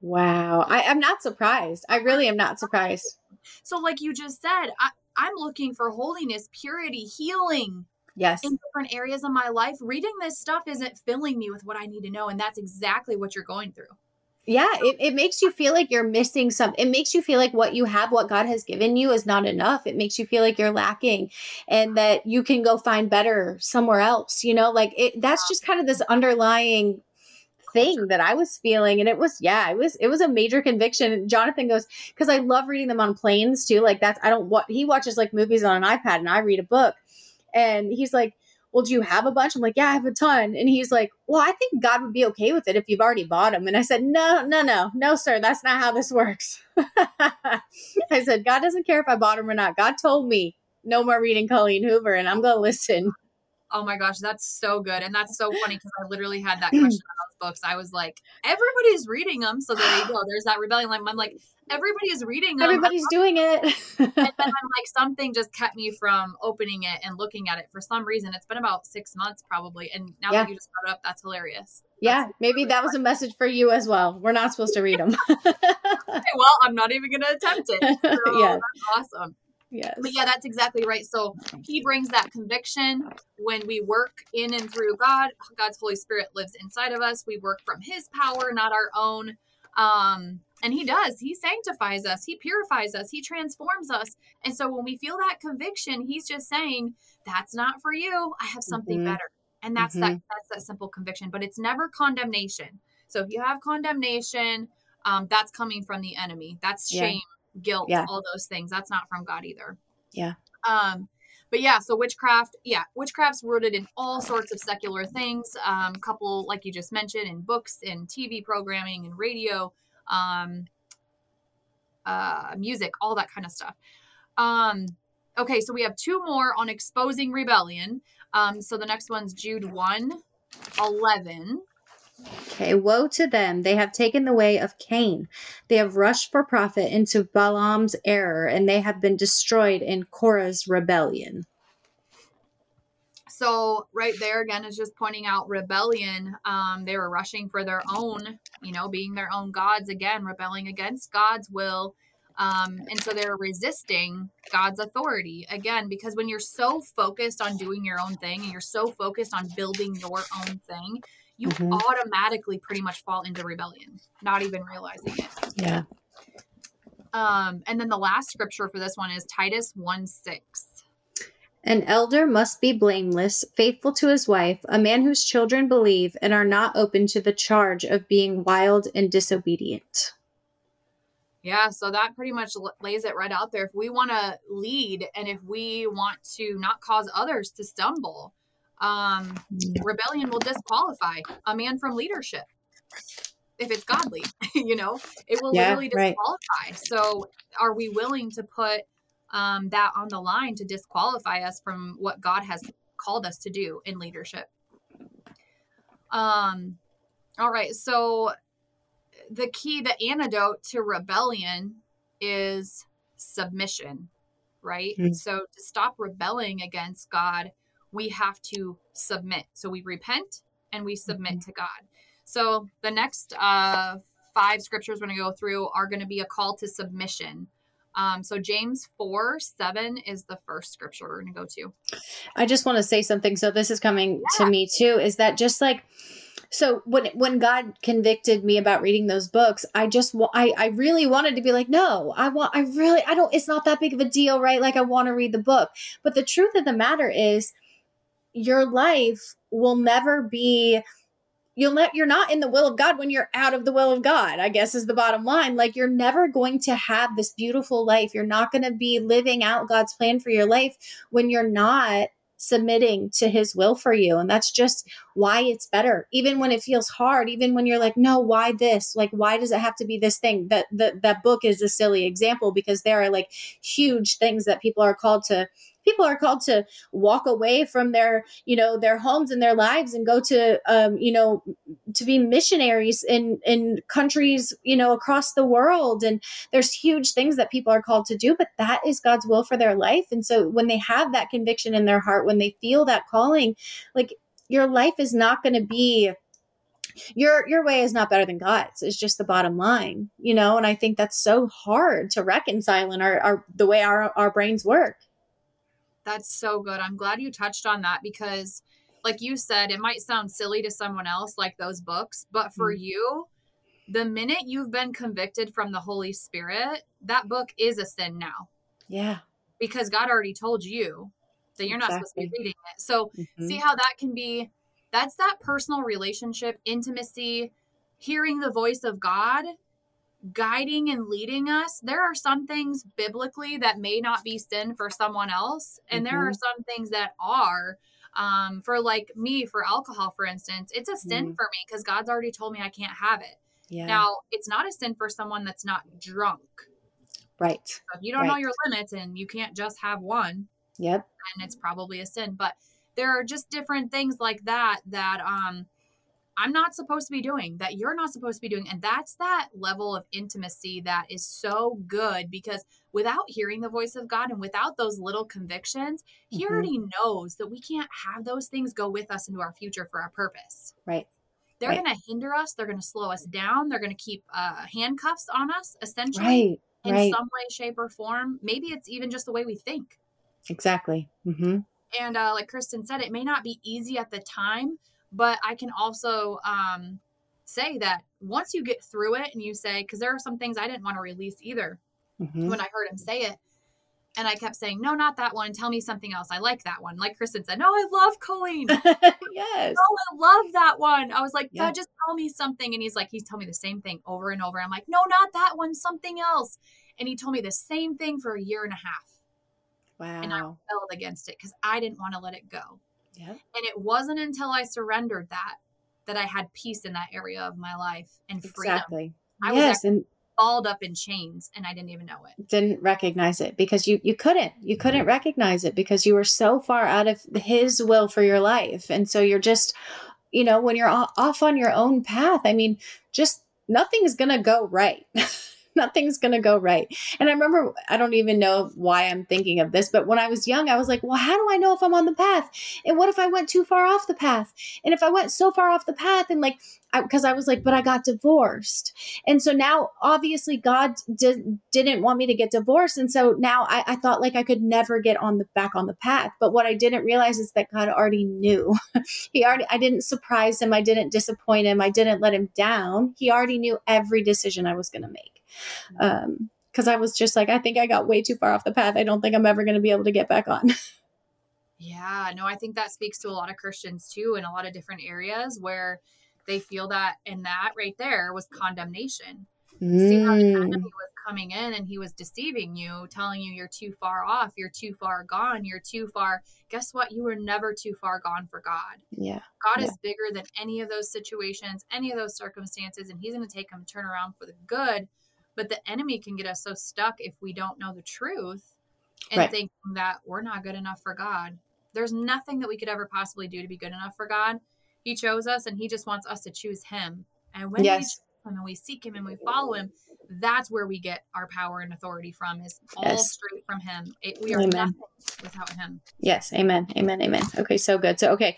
wow I, i'm not surprised i really am not surprised So, like you just said, I, I'm looking for holiness, purity, healing yes in different areas of my life. Reading this stuff isn't filling me with what I need to know, and that's exactly what you're going through. Yeah it, it makes you feel like you're missing something it makes you feel like what you have what god has given you is not enough. It makes you feel like you're lacking and that you can go find better somewhere else you know like it that's just kind of this underlying thing that i was feeling and it was yeah it was it was a major conviction. And jonathan goes because i love reading them on planes too like that's i don't what he watches like movies on an ipad and i read a book. And he's like well, do you have a bunch? I'm like, yeah, I have a ton. And he's like, well, I think God would be okay with it if you've already bought them. And I said, no, no, no, no, sir, that's not how this works. I said, God doesn't care if I bought them or not. God told me no more reading Colleen Hoover, and I'm going to listen. Oh my gosh, that's so good. And that's so funny because I literally had that question on those books. I was like, everybody's reading them. So there you go. There's that rebellion. line. I'm like, everybody is reading them. Everybody's doing it. and then I'm like, something just kept me from opening it and looking at it for some reason. It's been about six months probably. And now Yeah. that you just brought it up, that's hilarious. yeah, maybe that was a message for you as well. We're not supposed to read them. Okay, well, I'm not even going to attempt it. So Yeah. That's awesome. yes. But yeah, that's exactly right. So he brings that conviction when we work in and through God. God's Holy Spirit lives inside of us. We work from his power, not our own. Um, and he does. He sanctifies us. He purifies us. He transforms us. And so when we feel that conviction, he's just saying, that's not for you. I have something Mhm. better. And that's that that's that simple conviction, but it's never condemnation. So if you have condemnation, um, that's coming from the enemy. That's Yeah. shame, guilt, Yeah. all those things. That's not from God either. Yeah. Um, but yeah, so witchcraft, yeah, witchcraft's rooted in all sorts of secular things. Um, a couple like you just mentioned in books, in TV programming, and radio, um, uh, music, all that kind of stuff. Um, okay, so we have two more on exposing rebellion. Um, so the next one's Jude 1, 11. Okay, woe to them. They have taken the way of Cain. They have rushed for profit into Balaam's error, and they have been destroyed in Korah's rebellion. So right there again is just pointing out rebellion. Um, they were rushing for their own, you know, being their own gods again, rebelling against God's will. Um, and so they're resisting God's authority again, because when you're so focused on doing your own thing and you're so focused on building your own thing, you Mhm. automatically pretty much fall into rebellion, not even realizing it. Yeah. Um, and then the last scripture for this one is Titus 1 6. An elder must be blameless, faithful to his wife, a man whose children believe and are not open to the charge of being wild and disobedient. Yeah, so that pretty much lays it right out there. If we want to lead and if we want to not cause others to stumble, um, rebellion will disqualify a man from leadership if it's godly. you know, it will Yeah, literally right. disqualify. So, are we willing to put um, that on the line to disqualify us from what God has called us to do in leadership? Um, all right, so the key, the antidote to rebellion is submission, right? Mm. So to stop rebelling against God, we have to submit. So we repent and we submit to God. So the next uh, five scriptures we're going to go through are going to be a call to submission. Um, so James 4 7 is the first scripture we're going to go to. I just want to say something. So this is coming Yeah. to me too. Is that just like so when when God convicted me about reading those books, I just I I really wanted to be like, no, I want I really I don't. It's not that big of a deal, right? Like I want to read the book, but the truth of the matter is, your life will never be. You'll let you're not in the will of God when you're out of the will of God, I guess is the bottom line. Like you're never going to have this beautiful life. You're not going to be living out God's plan for your life when you're not submitting to his will for you and that's just why it's better even when it feels hard even when you're like no why this like why does it have to be this thing that that that book is a silly example because there are like huge things that people are called to people are called to walk away from their you know their homes and their lives and go to um you know to be missionaries in in countries you know across the world. And there's huge things that people are called to do but that is god's will for their life. And so when they have that conviction in their heart when they feel that calling like your life is not going to be your your way is not better than god's it's just the bottom line you know? And i think that's so hard to reconcile in our, our the way our our brains work That's so good. I'm glad you touched on that because, like you said, it might sound silly to someone else, like those books, but for Mm. you, the minute you've been convicted from the Holy Spirit, that book is a sin now Yeah. because God already told you that you're not supposed to be reading it. So, Mhm. see how that can be that's that personal relationship, intimacy, hearing the voice of God guiding and leading us. There are some things biblically that may not be sin for someone else, and there are some things that are. Um, for like me, for alcohol, for instance, it's a sin Mm. for me because God's already told me I can't have it. Yeah. Now, it's not a sin for someone that's not drunk. right. So if you don't know your limits and you can't just have one, Yep. and it's probably a sin. But there are just different things like that that um I'm not supposed to be doing, that you're not supposed to be doing. And that's that level of intimacy that is so good because without hearing the voice of God and without those little convictions, He Mhm. already knows that we can't have those things go with us into our future for our purpose. Right. They're Right. going to hinder us, they're going to slow us down, they're going to keep uh, handcuffs on us, essentially, Right. in Right. some way, shape, or form. Maybe it's even just the way we think. Exactly. hmm and uh, like kristen said it may not be easy at the time but i can also um, say that once you get through it and you say because there are some things i didn't want to release either hmm when i heard him say it. And i kept saying no not that one. Tell me something else. I like that one. Like kristen said no i love Colleen yes. oh i love that one. I was like Yeah. god just tell me something. And he's like he's telling me the same thing over and over. I'm like no not that one. Something else. And he told me the same thing for a year and a half. Wow. and I rebelled against it because i didn't want to let it go Yep. and it wasn't until I surrendered that that I had peace in that area of my life and freedom. Exactly. I was yes, and Balled up in chains and I didn't even know it. didn't recognize it because you you couldn't you couldn't recognize it because you were so far out of his will for your life and so you're just you know when you're off on your own path i mean just nothing's gonna go right nothing's gonna go right. And i remember i don't even know why i'm thinking of this but when i was young i was like well how do i know if i'm on the path? And what if i went too far off the path? And if i went so far off the path and like because I, was like but i got divorced. And so now obviously god did, didn't want me to get divorced. And so now I, I thought like i could never get on the back on the path. But what i didn't realize is that god already knew. He already i didn't surprise him. I didn't disappoint him. I didn't let him down. He already knew every decision i was going to make um because i was just like i think i got way too far off the path i don't think i'm ever going to be able to get back on Yeah, no, I think that speaks to a lot of Christians too in a lot of different areas where they feel that and that right there was condemnation. See how the Mm, enemy was coming in and he was deceiving you, telling you you're too far off, you're too far gone, you're too far. Guess what? You were never too far gone for God. yeah God Yeah. is bigger than any of those situations, any of those circumstances, and He's going to take them turn around for the good. But the enemy can get us so stuck if we don't know the truth and Right. thinking that we're not good enough for God. There's nothing that we could ever possibly do to be good enough for God. He chose us and He just wants us to choose Him. And when we choose Him and we seek Him and we follow Him, that's where we get our power and authority from, is all Yes. straight from Him. It, we are Amen. nothing without Him. Yes, amen, amen, amen. Okay, so good. So, okay,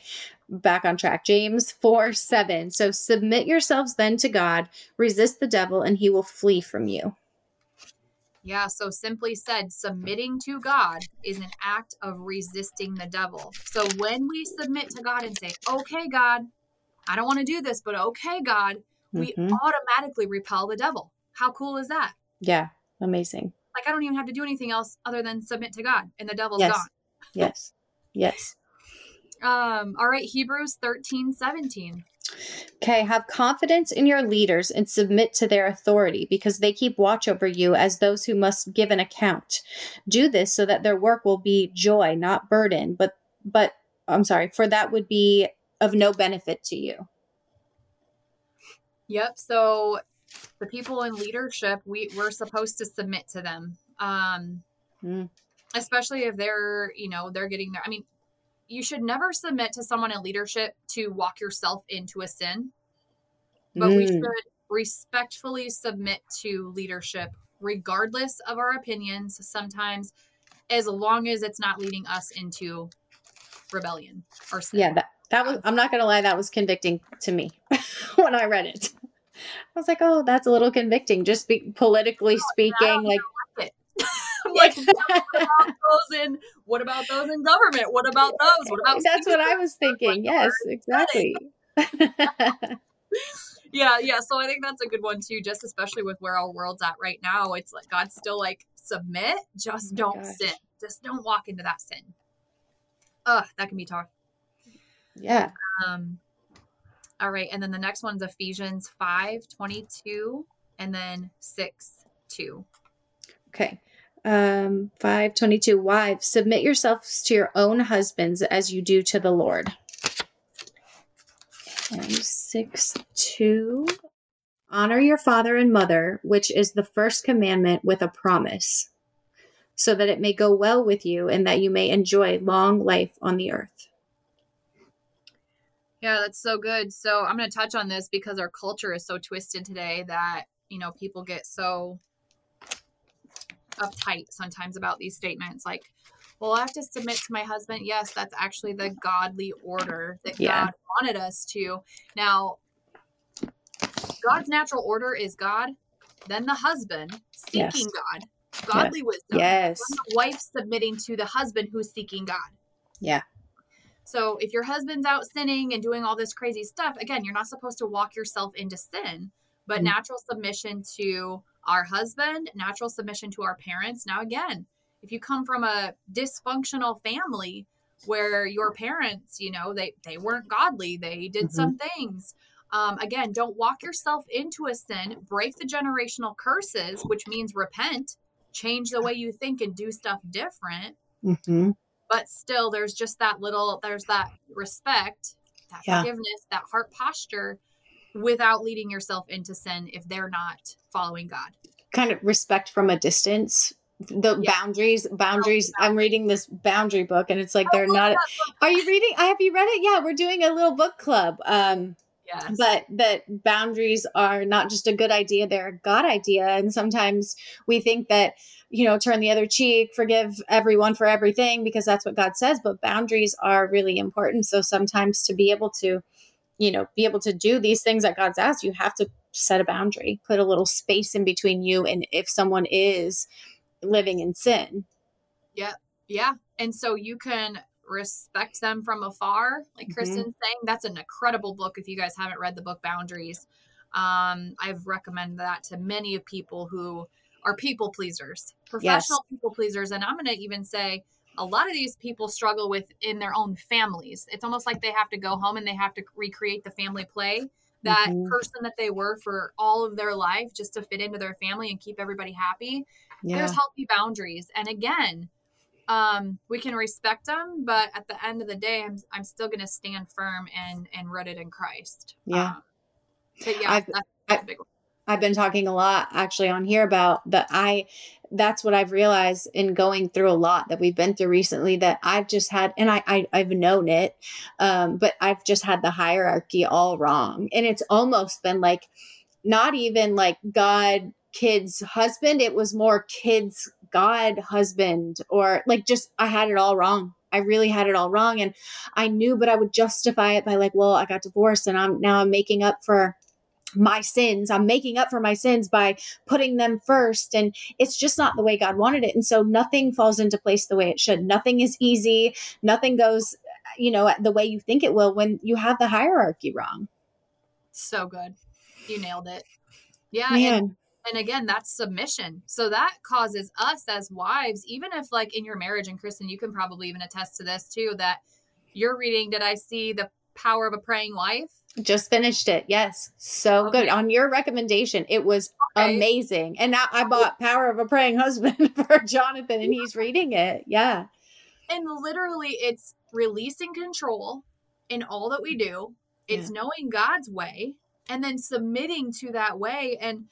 back on track. James 4 7. So, submit yourselves then to God, resist the devil, and he will flee from you. Yeah, so simply said, submitting to God is an act of resisting the devil. So when we submit to God and say, okay, God, I don't want to do this, but okay, God, we Mhm. automatically repel the devil. How cool is that? Yeah, amazing. Like, I don't even have to do anything else other than submit to God, and the devil's Yes. Yes, yes. Um, all right, Hebrews 13 17. Okay, have confidence in your leaders and submit to their authority because they keep watch over you as those who must give an account. Do this so that their work will be joy, not burden, but but I'm sorry, for that would be of no benefit to you. Yep. So the people in leadership, we we're supposed to submit to them. Um, Mm. especially if they're, you know, they're getting there. I mean, you should never submit to someone in leadership to walk yourself into a sin, but we Mm. should respectfully submit to leadership, regardless of our opinions. Sometimes, as long as it's not leading us into rebellion or sin. Yeah, that that was I'm not gonna lie, that was convicting to me when I read it. I was like, oh, that's a little convicting, just be politically speaking, like like what about those in what about those in government? What about those? What about that's what I was thinking. Yes, exactly. yeah, yeah. So I think that's a good one too, just especially with where our world's at right now. It's like God's still like submit, just Oh don't gosh. sin. Just don't walk into that sin. Ugh, that can be tough. yeah. Um all right, and then the next one's Ephesians 5 22 and then 6 2. Okay. Um, 522. Wives, submit yourselves to your own husbands as you do to the Lord. And 6 2. Honor your father and mother, which is the first commandment with a promise, so that it may go well with you and that you may enjoy long life on the earth. Yeah, that's so good. So I'm going to touch on this because our culture is so twisted today that, you know, people get so uptight sometimes about these statements like, well, I have to submit to my husband. Yes, that's actually the godly order that Yeah. God wanted us to. Now, God's natural order is God, then the husband seeking Yes. God, godly wisdom, Yes. then the wife submitting to the husband who's seeking God. Yeah. So if your husband's out sinning and doing all this crazy stuff, again, you're not supposed to walk yourself into sin, but Mhm. natural submission to our husband, natural submission to our parents. Now, again, if you come from a dysfunctional family where your parents, you know, they they weren't godly, they did some things. Um, again, don't walk yourself into a sin. Break the generational curses, which means repent, change the way you think, and do stuff different hmm but still there's just that little there's that respect that Yeah. forgiveness that heart posture without leading yourself into sin if they're not following god Kind of respect from a distance. The Yeah. boundaries, boundaries. I'm reading this boundary book, and it's like Oh, they're not. Are you reading? I have you read it? Yeah, we're doing a little book club. Um, yes. But that boundaries are not just a good idea they're a god idea. And sometimes we think that you know turn the other cheek forgive everyone for everything because that's what god says but boundaries are really important. So sometimes to be able to you know be able to do these things that god's asked you have to set a boundary put a little space in between you and if someone is living in sin. Yeah Yeah. and so you can respect them from afar like Mhm. kristen's saying that's an incredible book if you guys haven't read the book boundaries. Um i've recommended that to many of people who are people pleasers professional people pleasers. And i'm going to even say a lot of these people struggle with in their own families. It's almost like they have to go home and they have to recreate the family play that Mhm. person that they were for all of their life just to fit into their family and keep everybody happy. Yeah. there's healthy boundaries. And again um we can respect them but at the end of the day i'm, I'm still going to stand firm and and rooted in christ Yeah. um, but yeah I've- that's, that's a big one. I've been talking a lot actually on here about that I that's what I've realized in going through a lot that we've been through recently that I've just had and I, I I've known it um but I've just had the hierarchy all wrong and it's almost been like not even like God kids husband it was more kids God husband or like just I had it all wrong I really had it all wrong and I knew but I would justify it by like well I got divorced and I'm now I'm making up for my sins. I'm making up for my sins by putting them first. And it's just not the way God wanted it. And so nothing falls into place the way it should. Nothing is easy. Nothing goes, you know, the way you think it will when you have the hierarchy wrong. so good you nailed it yeah Man. and again that's submission so that causes us as wives even if like in your marriage and kristen you can probably even attest to this too that you're reading did i see the power of a praying wife Just finished it. Yes. So Okay. good. On your recommendation, it was Okay. amazing. And now I bought Power of a Praying Husband for Jonathan and he's reading it. Yeah. and literally it's releasing control in all that we do it's knowing god's way and then submitting to that way and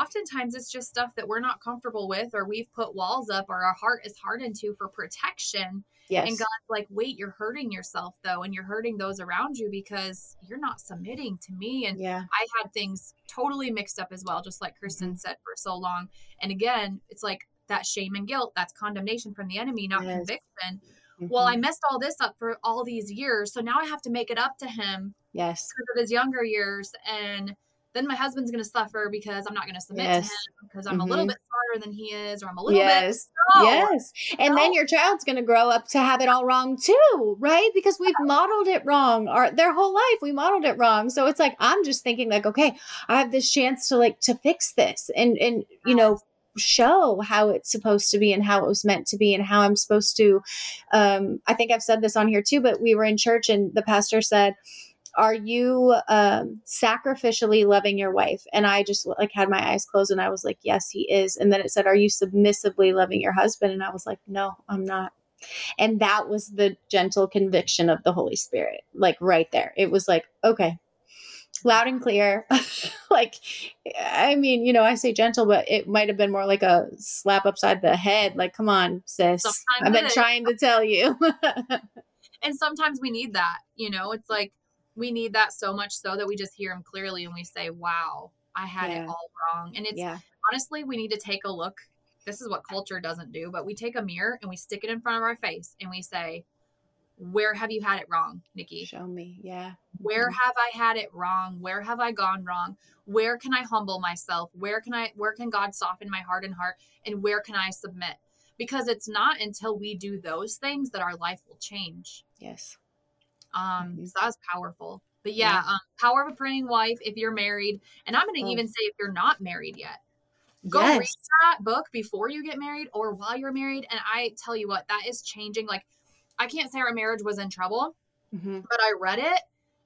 oftentimes it's just stuff that we're not comfortable with or we've put walls up or our heart is hardened to for protection Yes. and god's like wait you're hurting yourself though and you're hurting those around you because you're not submitting to me and yeah. I had things totally mixed up as well, just like Kristen said for so long. And again, it's like that shame and guilt, that's condemnation from the enemy, not Yes. conviction. Well, Mhm. I messed all this up for all these years. So now I have to make it up to him yes. because of his younger years. And then my husband's going to suffer because I'm not going to submit Yes. to him because I'm a little Mhm. bit smarter than he is, or I'm a little bit. yes. No. Yes. And then your child's going to grow up to have it all wrong too, right? Because we've modeled it wrong our their whole life. We modeled it wrong. So it's like I'm just thinking like, okay, I have this chance to like to fix this and and you know show how it's supposed to be and how it was meant to be and how I'm supposed to um I think I've said this on here too, but we were in church and the pastor said are you um sacrificially loving your wife? And i just like had my eyes closed and i was like yes he is. And then it said are you submissively loving your husband? And i was like no i'm not. And that was the gentle conviction of the holy spirit like right there. It was like okay loud and clear. Like i mean you know i say gentle but it might have been more like a slap upside the head like come on sis. Sometimes i've been trying to tell you. And sometimes we need that you know? It's like we need that so much so that we just hear him clearly and we say, wow, I had Yeah. it all wrong. And it's Yeah. honestly, we need to take a look. This is what culture doesn't do, but we take a mirror and we stick it in front of our face and we say, where have you had it wrong, Nikki? Show me. Yeah. Where Mhm. have I had it wrong? Where have I gone wrong? Where can I humble myself? Where can I where can God soften my heart and heart? And where can I submit? Because it's not until we do those things that our life will change. Yes. Um, Mhm. so that was powerful. But yeah, um, power of a praying wife if you're married, and I'm going to Oh. even say if you're not married yet, go read that book before you get married or while you're married. And I tell you what, that is changing. Like, I can't say our marriage was in trouble, hmm but I read it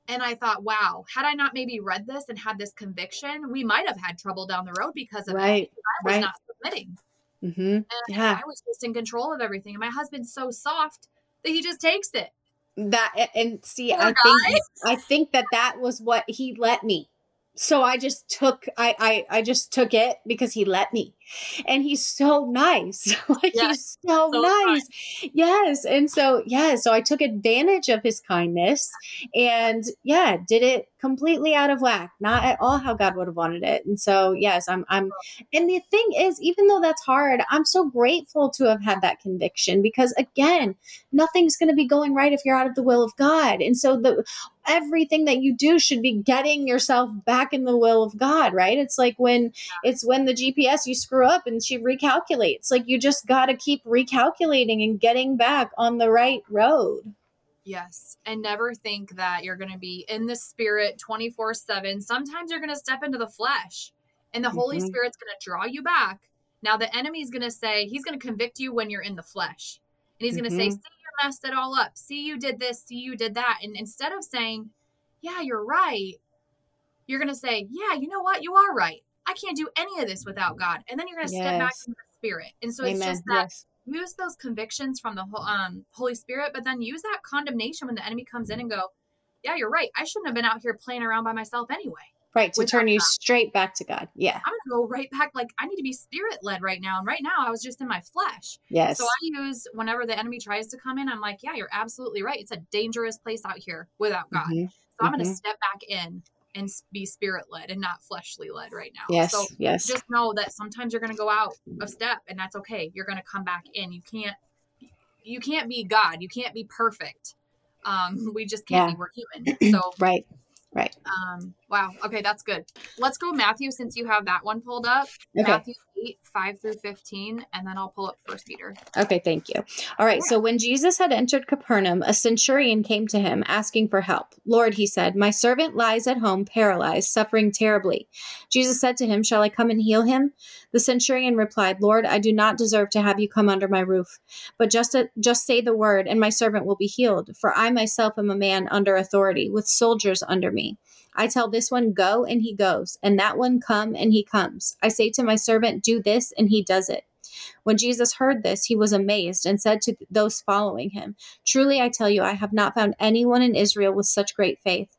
and I thought, wow, had I not maybe read this and had this conviction, we might have had trouble down the road because of it. Right. because I was right. not submitting. Mm-hmm. And Yeah. I was just in control of everything. And my husband's so soft that he just takes it. That and see, Poor I think I think that that was what he let me. So I just took I I I just took it because he let me, and he's so nice. like Yeah, he's so, so nice. Yes, and so yeah, so I took advantage of his kindness, and yeah, did it completely out of whack, not at all how God would have wanted it. And so yes, I'm I'm, and the thing is, even though that's hard, I'm so grateful to have had that conviction because again, nothing's going to be going right if you're out of the will of God. And so the everything that you do should be getting yourself back in the will of God, right? It's like when it's when the GPS you screw up and she recalculates. Like you just got to keep recalculating and getting back on the right road. Yes. And never think that you're going to be in the spirit 24 7. Sometimes you're going to step into the flesh and the Holy Mhm. Spirit's going to draw you back. Now, the enemy's going to say, he's going to convict you when you're in the flesh. And he's going to say, You messed it all up. See, you did this. See, you did that. And instead of saying, yeah, you're right, you're going to say, yeah, you know what? You are right. I can't do any of this without God. And then you're going to step back Yes. into the spirit. And so it's just that Yes. use those convictions from the um, Holy Spirit, but then use that condemnation when the enemy comes in and go, yeah, you're right. I shouldn't have been out here playing around by myself anyway. Right. To turn you God. straight back to God. Yeah. I'm going to go right back. Like, I need to be spirit led right now. And right now, I was just in my flesh. Yes. So I use whenever the enemy tries to come in, I'm like, yeah, you're absolutely right. It's a dangerous place out here without God. Mhm. So I'm going to mhm. step back in and be spirit led and not fleshly led right now. Yes. So yes. just know that sometimes you're going to go out of step and that's okay you're going to come back in you can't you can't be god you can't be perfect um we just can't Yeah. be we're human so right. Right. um wow okay that's good let's go matthew since you have that one pulled up Okay. matthew 8 5 through 15 and then i'll pull up first peter Okay, thank you. All right, so when Jesus had entered Capernaum, a centurion came to him asking for help. Lord, he said, my servant lies at home paralyzed, suffering terribly. Jesus said to him, Shall I come and heal him? The centurion replied, Lord, I do not deserve to have you come under my roof, but just just say the word, and my servant will be healed. For I myself am a man under authority, with soldiers under me. I tell this one, Go, and he goes, and that one, Come, and he comes. I say to my servant, Do this, and he does it. When Jesus heard this, he was amazed and said to those following him, Truly I tell you, I have not found anyone in Israel with such great faith.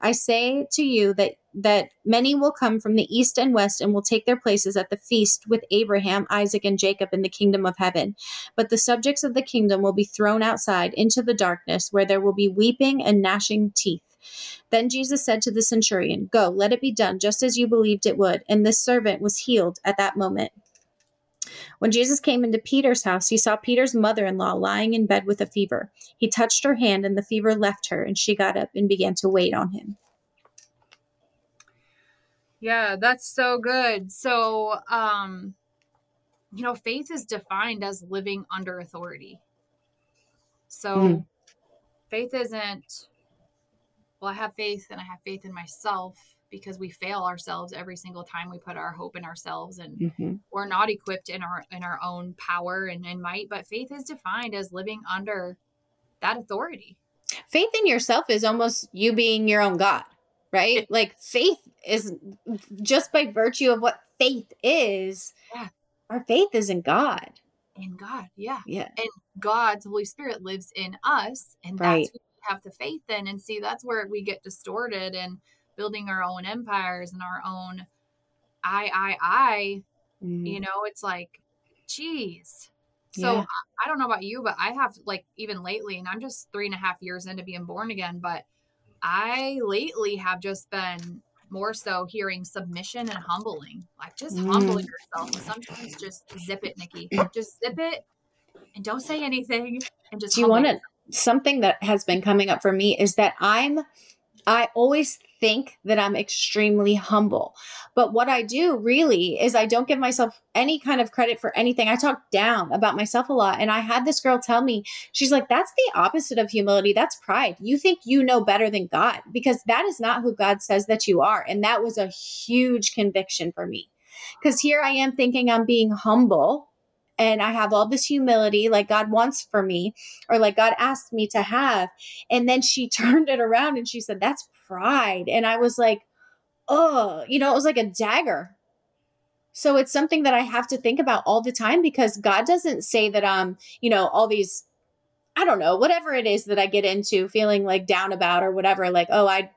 I say to you that that many will come from the east and west and will take their places at the feast with Abraham, Isaac, and Jacob in the kingdom of heaven. But the subjects of the kingdom will be thrown outside into the darkness, where there will be weeping and gnashing teeth. Then Jesus said to the centurion, Go, let it be done just as you believed it would. And this servant was healed at that moment. When Jesus came into Peter's house, he saw Peter's mother in law lying in bed with a fever. He touched her hand, and the fever left her, and she got up and began to wait on him. yeah that's so good so um you know faith is defined as living under authority so Mm. faith isn't well i have faith and i have faith in myself because we fail ourselves every single time we put our hope in ourselves and Mm-hmm. we're not equipped in our in our own power and, and might but faith is defined as living under that authority Faith in yourself is almost you being your own God, right? Like faith is just by virtue of what faith is. Yeah. Our faith is in God. in god yeah Yeah. And god's holy spirit lives in us and Right. that's have the faith in and see that's where we get distorted and building our own empires and our own i i i Mhm. you know it's like geez so Yeah. I, I don't know about you but i have like even lately and i'm just three and a half years into being born again but I lately have just been more so hearing submission and humbling, like just mm. humbling yourself. And sometimes just zip it, Nikki. Just zip it and don't say anything and just. Do you want to? Something that has been coming up for me is that I'm I always think that I'm extremely humble. But what I do really is I don't give myself any kind of credit for anything. I talk down about myself a lot. And I had this girl tell me, she's like, that's the opposite of humility. That's pride. You think you know better than God because that is not who God says that you are. And that was a huge conviction for me. Because here I am thinking I'm being humble and I have all this humility like God wants for me or like God asked me to have. And then she turned it around and she said, That's pride. And I was like, Oh, you know, it was like a dagger. So it's something that I have to think about all the time because God doesn't say that um, you know, all these I don't know, whatever it is that I get into feeling like down about or whatever, like, oh, I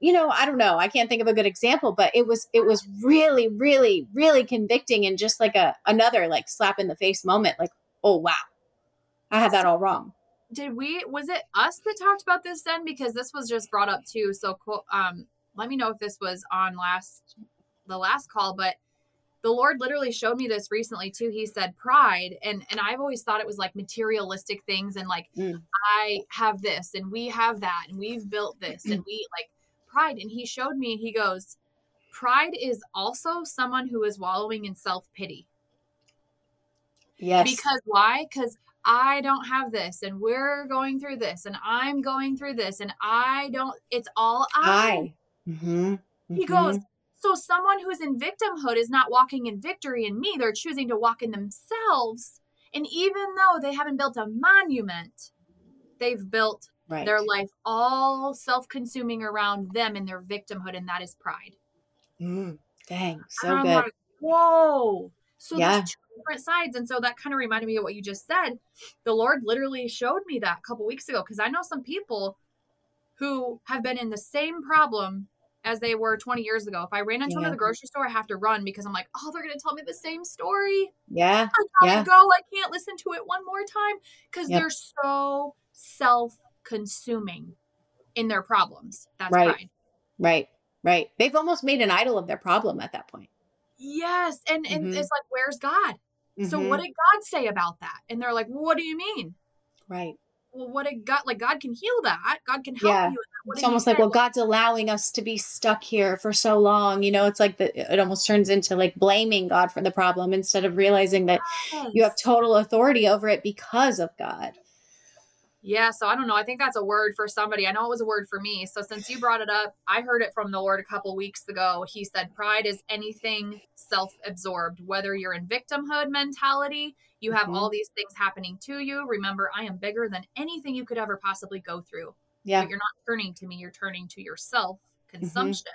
you know, I don't know. I can't think of a good example, but it was it was really, really, really convicting and just like a another like slap in the face moment. Like, oh wow, I had that all wrong. Did we? Was it us that talked about this then? Because this was just brought up too. So, um, let me know if this was on last the last call, but the lord literally showed me this recently too he said pride and and i've always thought it was like materialistic things and like mm. i have this and we have that and we've built this and we like pride. And he showed me, he goes, Pride is also someone who is wallowing in self pity. Yes. Because why? Because I don't have this and we're going through this and I'm going through this and I don't, it's all I. I. Mm-hmm. He mm-hmm. goes, so someone who's in victimhood is not walking in victory in me. They're choosing to walk in themselves. And even though they haven't built a monument, they've built right. their life all self-consuming around them and their victimhood and that is pride mm, dang so good like, whoa so yeah. there's two different sides and so that kind of reminded me of what you just said the lord literally showed me that a couple weeks ago because i know some people who have been in the same problem as they were 20 years ago. If I ran into yeah. them at the grocery store, I have to run because I'm like, oh, they're going to tell me the same story. Yeah. I gotta yeah. go. I can't listen to it one more time because yep. they're so self consuming in their problems. That's right. pride. Right. Right. They've almost made an idol of their problem at that point. Yes. And and mm-hmm. it's like, where's God? Mm-hmm. So what did God say about that? And they're like, what do you mean? Right. Well, what did God like? God can heal that. God can help yeah. you. It's almost like, well, God's allowing us to be stuck here for so long. You know, it's like the, it almost turns into like blaming God for the problem instead of realizing that yes. you have total authority over it because of God. Yeah, so I don't know. I think that's a word for somebody. I know it was a word for me. So since you brought it up, I heard it from the Lord a couple weeks ago. He said, Pride is anything self absorbed, whether you're in victimhood mentality, you have mm-hmm. all these things happening to you. Remember, I am bigger than anything you could ever possibly go through. Yeah. But you're not turning to me, you're turning to yourself consumption.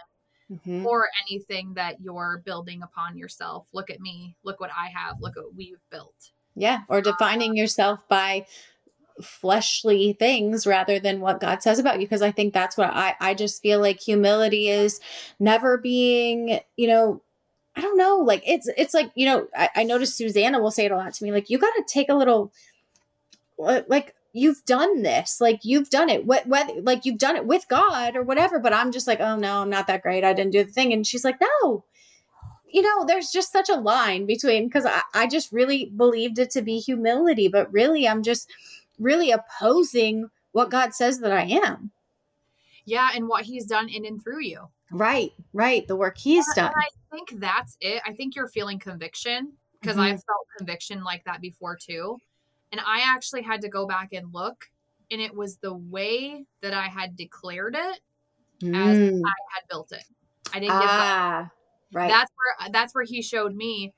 Mm-hmm. or anything that you're building upon yourself. Look at me. Look what I have. Look what we've built. Yeah. Or defining yourself by fleshly things rather than what God says about you. Because I think that's what I I just feel like humility is never being, you know, I don't know, like it's it's like, you know, I, I noticed Susanna will say it a lot to me, like, you gotta take a little uh, like you've done this like you've done it what whether like you've done it with god or whatever. But i'm just like oh no i'm not that great. I didn't do the thing. And she's like no you know there's just such a line between because I, I just really believed it to be humility but really i'm just really opposing what God says that I am. Yeah, and what he's done in and through you. Right, right. The work he's done. I think that's it. I think you're feeling conviction because mm-hmm. I've felt conviction like that before too. And I actually had to go back and look, and it was the way that I had declared it mm. as I had built it. I didn't give ah, Right. That's where that's where he showed me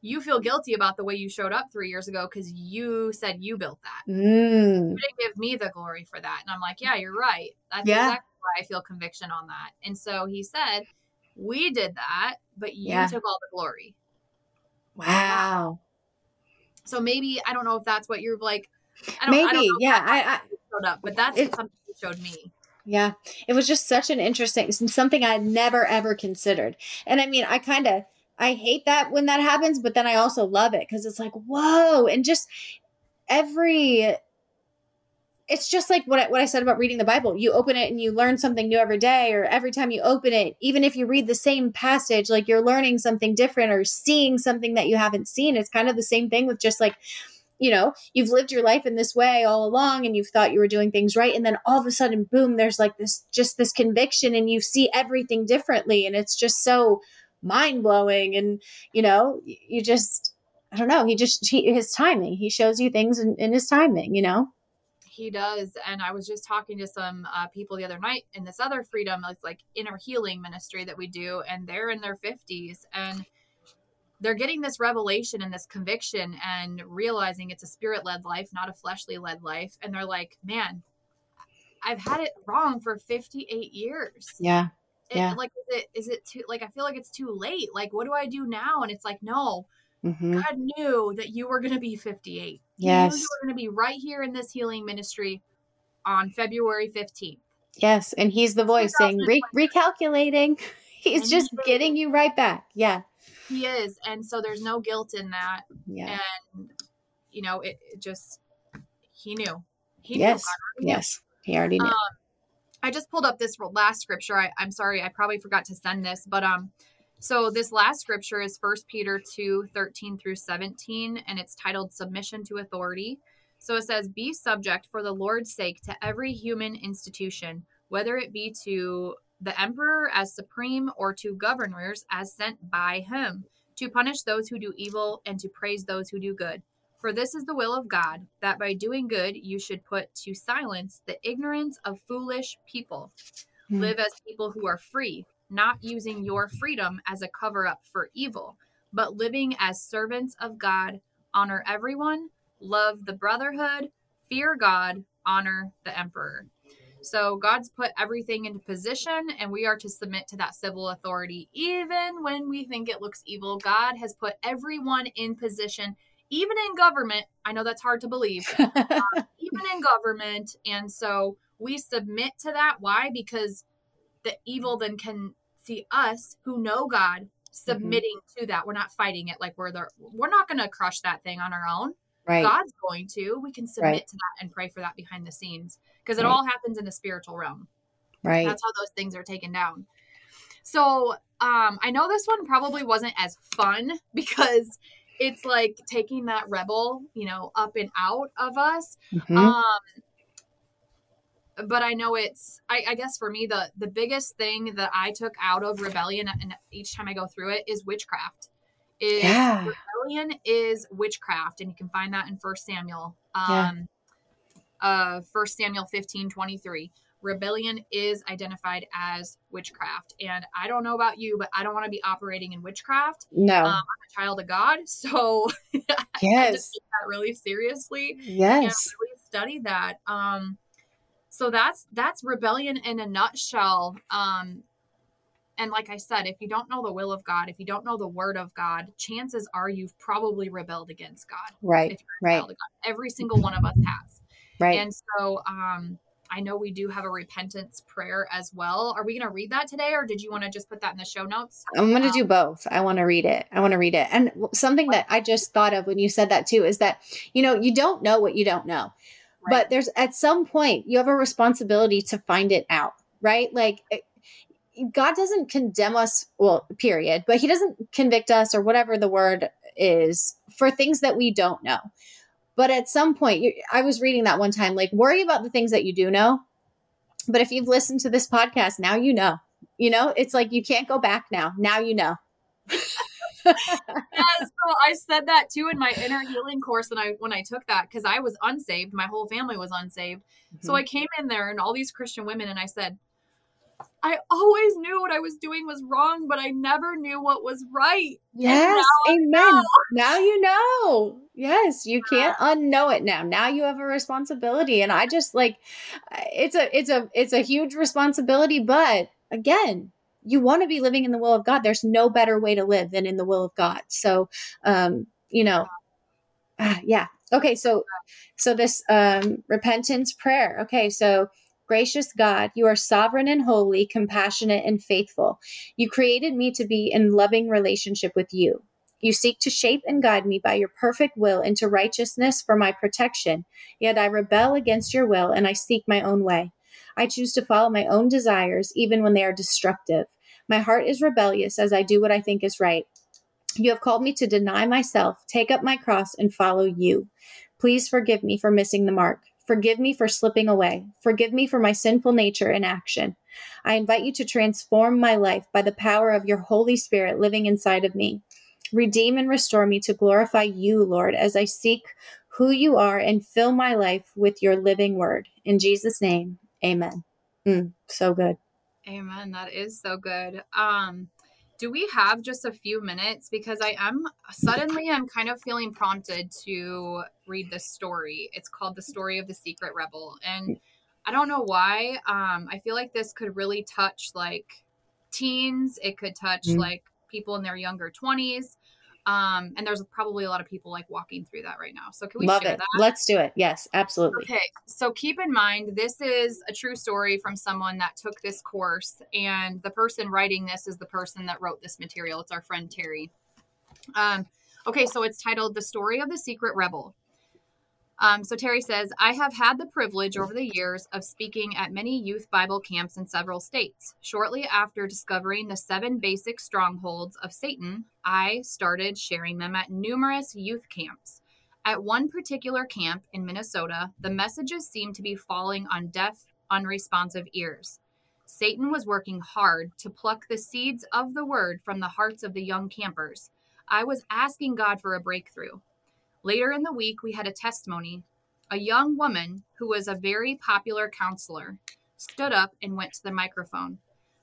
you feel guilty about the way you showed up three years ago because you said you built that. Mm. You didn't give me the glory for that. And I'm like, yeah, you're right. That's yeah. exactly why I feel conviction on that. And so he said, we did that, but you yeah. took all the glory. Wow. So maybe, I don't know if that's what you're like. I maybe, I yeah. I, I showed up, but that's it, something you showed me. Yeah. It was just such an interesting, something I never ever considered. And I mean, I kind of, I hate that when that happens, but then I also love it because it's like, whoa. And just every it's just like what I, what I said about reading the Bible. You open it and you learn something new every day, or every time you open it, even if you read the same passage, like you're learning something different or seeing something that you haven't seen. It's kind of the same thing with just like, you know, you've lived your life in this way all along and you've thought you were doing things right. And then all of a sudden, boom, there's like this just this conviction and you see everything differently. And it's just so mind blowing. And, you know, you just, I don't know, he just, he, his timing, he shows you things in, in his timing, you know? he does and i was just talking to some uh, people the other night in this other freedom it's like inner healing ministry that we do and they're in their 50s and they're getting this revelation and this conviction and realizing it's a spirit led life not a fleshly led life and they're like man i've had it wrong for 58 years yeah yeah like is it is it too like i feel like it's too late like what do i do now and it's like no Mhm. God knew that you were going to be 58. He Yes. you were going to be right here in this healing ministry on February 15th. Yes. And he's the voice saying, Re- recalculating. He's And just he- getting you right back. Yeah. He is. And so there's no guilt in that. Yeah. And, you know, it, it just, he knew. He Yes. knew. God already knew. Yes. He already knew. Um, I just pulled up this last scripture. I, I'm sorry, I probably forgot to send this, but um, so this last scripture is First Peter 2, 13 through 17, and it's titled Submission to Authority. So it says, Be subject for the Lord's sake to every human institution, whether it be to the emperor as supreme or to governors as sent by him, to punish those who do evil and to praise those who do good. For this is the will of God, that by doing good you should put to silence the ignorance of foolish people. Hmm. Live as people who are free, not using your freedom as a cover up for evil, but living as servants of God. Honor everyone, love the brotherhood, fear God, honor the emperor. So God's put everything into position, and we are to submit to that civil authority, even when we think it looks evil. God has put everyone in position, even in government. I know that's hard to believe, even in government. And so we submit to that. Why? Because the evil then can see us who know God submitting to that. We're not fighting it like we're the we're not going to crush that thing on our own. right. God's going to. We can submit Right. to that and pray for that behind the scenes because it Right. all happens in the spiritual realm. right. That's how those things are taken down. So um, I know this one probably wasn't as fun because it's like taking that rebel, you know, up and out of us. Mhm. Um, but I know it's. I, I guess for me, the the biggest thing that I took out of rebellion, and each time I go through it, is witchcraft. Is Yeah. rebellion is witchcraft, and you can find that in First Samuel. Yeah. Um, uh, First Samuel fifteen twenty three. Rebellion is identified as witchcraft, and I don't know about you, but I don't want to be operating in witchcraft. no. Um, I'm a child of God, so I yes. that really seriously and Yes. really study that. Um, so that's that's rebellion in a nutshell. Um, and like I said, if you don't know the will of God, if you don't know the word of God, chances are you've probably rebelled against God. Right. If you're a Right. God, every single one of us has. Right. And so, um, I know we do have a repentance prayer as well. Are we going to read that today, or did you want to just put that in the show notes? I'm going to Um, do both. I want to read it. I want to read it. And something that I just thought of when you said that too is that, you know, you don't know what you don't know. But there's at some point you have a responsibility to find it out, right? Like it- God doesn't condemn us, well, period, but he doesn't convict us or whatever the word is for things that we don't know. But at some point, you, I was reading that one time, like worry about the things that you do know. But if you've listened to this podcast, now you know. You know, it's like you can't go back now. Now you know. yes, so I said that too in my inner healing course, and I when I took that because I was unsaved, my whole family was unsaved. So mm-hmm. I came in there and all these Christian women, and I said, I always knew what I was doing was wrong, but I never knew what was right. Yes, now amen. Now you know. Yes, you can't unknow it now. Now you have a responsibility and I just like it's a it's a it's a huge responsibility, but again, you want to be living in the will of God. There's no better way to live than in the will of God. So, um, you know, ah, yeah. Okay, so so this um repentance prayer. Okay, so Gracious God, you are sovereign and holy, compassionate and faithful. You created me to be in loving relationship with you. You seek to shape and guide me by your perfect will into righteousness for my protection. Yet I rebel against your will and I seek my own way. I choose to follow my own desires, even when they are destructive. My heart is rebellious as I do what I think is right. You have called me to deny myself, take up my cross, and follow you. Please forgive me for missing the mark. Forgive me for slipping away. Forgive me for my sinful nature and action. I invite you to transform my life by the power of your Holy Spirit living inside of me. Redeem and restore me to glorify you, Lord, as I seek who you are and fill my life with your living word. In Jesus' name, amen. Mm, so good. Amen. That is so good. Um, do we have just a few minutes? Because i am suddenly i'm kind of feeling prompted to read this story. It's called the story of the secret rebel. And i don't know why um i feel like this could really touch like teens. It could touch mm-hmm. like people in their younger 20s um, and there's probably a lot of people like walking through that right now. So can we love it? That? Let's do it. Yes, absolutely. Okay. So keep in mind, this is a true story from someone that took this course, and the person writing this is the person that wrote this material. It's our friend Terry. Um, okay, so it's titled "The Story of the Secret Rebel." Um, so Terry says, I have had the privilege over the years of speaking at many youth Bible camps in several states. Shortly after discovering the seven basic strongholds of Satan, I started sharing them at numerous youth camps. At one particular camp in Minnesota, the messages seemed to be falling on deaf, unresponsive ears. Satan was working hard to pluck the seeds of the word from the hearts of the young campers. I was asking God for a breakthrough. Later in the week, we had a testimony. A young woman who was a very popular counselor stood up and went to the microphone.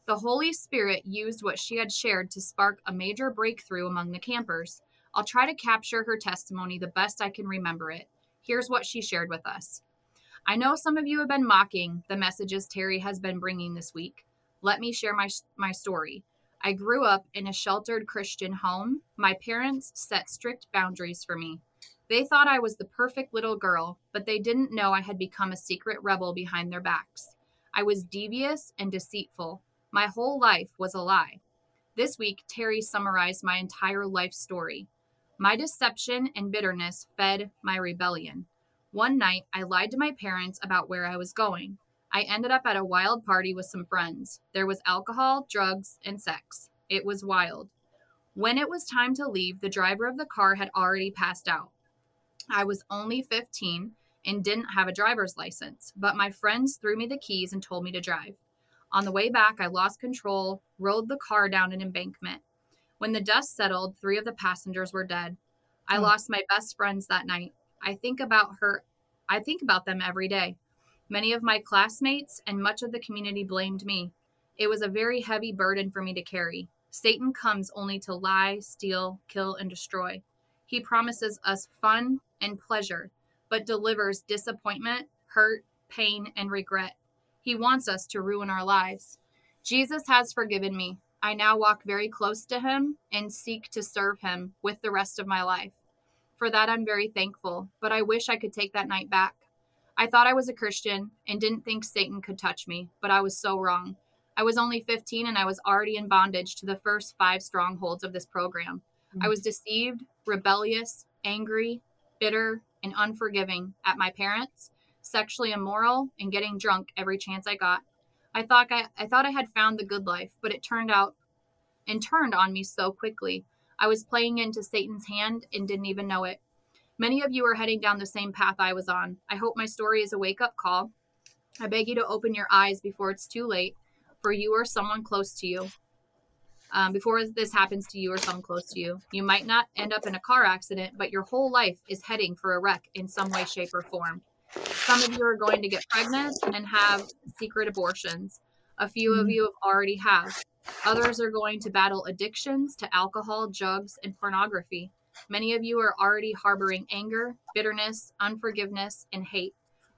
The Holy Spirit used what she had shared to spark a major breakthrough among the campers. I'll try to capture her testimony the best I can remember it. Here's what she shared with us. I know some of you have been mocking the messages Terry has been bringing this week. Let me share my, my story. I grew up in a sheltered Christian home. My parents set strict boundaries for me. They thought I was the perfect little girl, but they didn't know I had become a secret rebel behind their backs. I was devious and deceitful. My whole life was a lie. This week, Terry summarized my entire life story. My deception and bitterness fed my rebellion. One night, I lied to my parents about where I was going. I ended up at a wild party with some friends. There was alcohol, drugs, and sex. It was wild. When it was time to leave, the driver of the car had already passed out. I was only 15 and didn't have a driver's license, but my friends threw me the keys and told me to drive. On the way back, I lost control, rolled the car down an embankment. When the dust settled, three of the passengers were dead. I oh. lost my best friends that night. I think about her I think about them every day. Many of my classmates and much of the community blamed me. It was a very heavy burden for me to carry. Satan comes only to lie, steal, kill, and destroy. He promises us fun and pleasure, but delivers disappointment, hurt, pain, and regret. He wants us to ruin our lives. Jesus has forgiven me. I now walk very close to him and seek to serve him with the rest of my life. For that, I'm very thankful, but I wish I could take that night back. I thought I was a Christian and didn't think Satan could touch me, but I was so wrong. I was only 15 and I was already in bondage to the first five strongholds of this program. I mm-hmm. was deceived, rebellious, angry, bitter, and unforgiving at my parents, sexually immoral, and getting drunk every chance I got. I thought I, I thought I had found the good life, but it turned out and turned on me so quickly. I was playing into Satan's hand and didn't even know it. Many of you are heading down the same path I was on. I hope my story is a wake up call. I beg you to open your eyes before it's too late for you or someone close to you um, before this happens to you or someone close to you. You might not end up in a car accident, but your whole life is heading for a wreck in some way, shape, or form. Some of you are going to get pregnant and have secret abortions. A few of mm-hmm. you have already have. Others are going to battle addictions to alcohol, drugs, and pornography. Many of you are already harboring anger, bitterness, unforgiveness, and hate.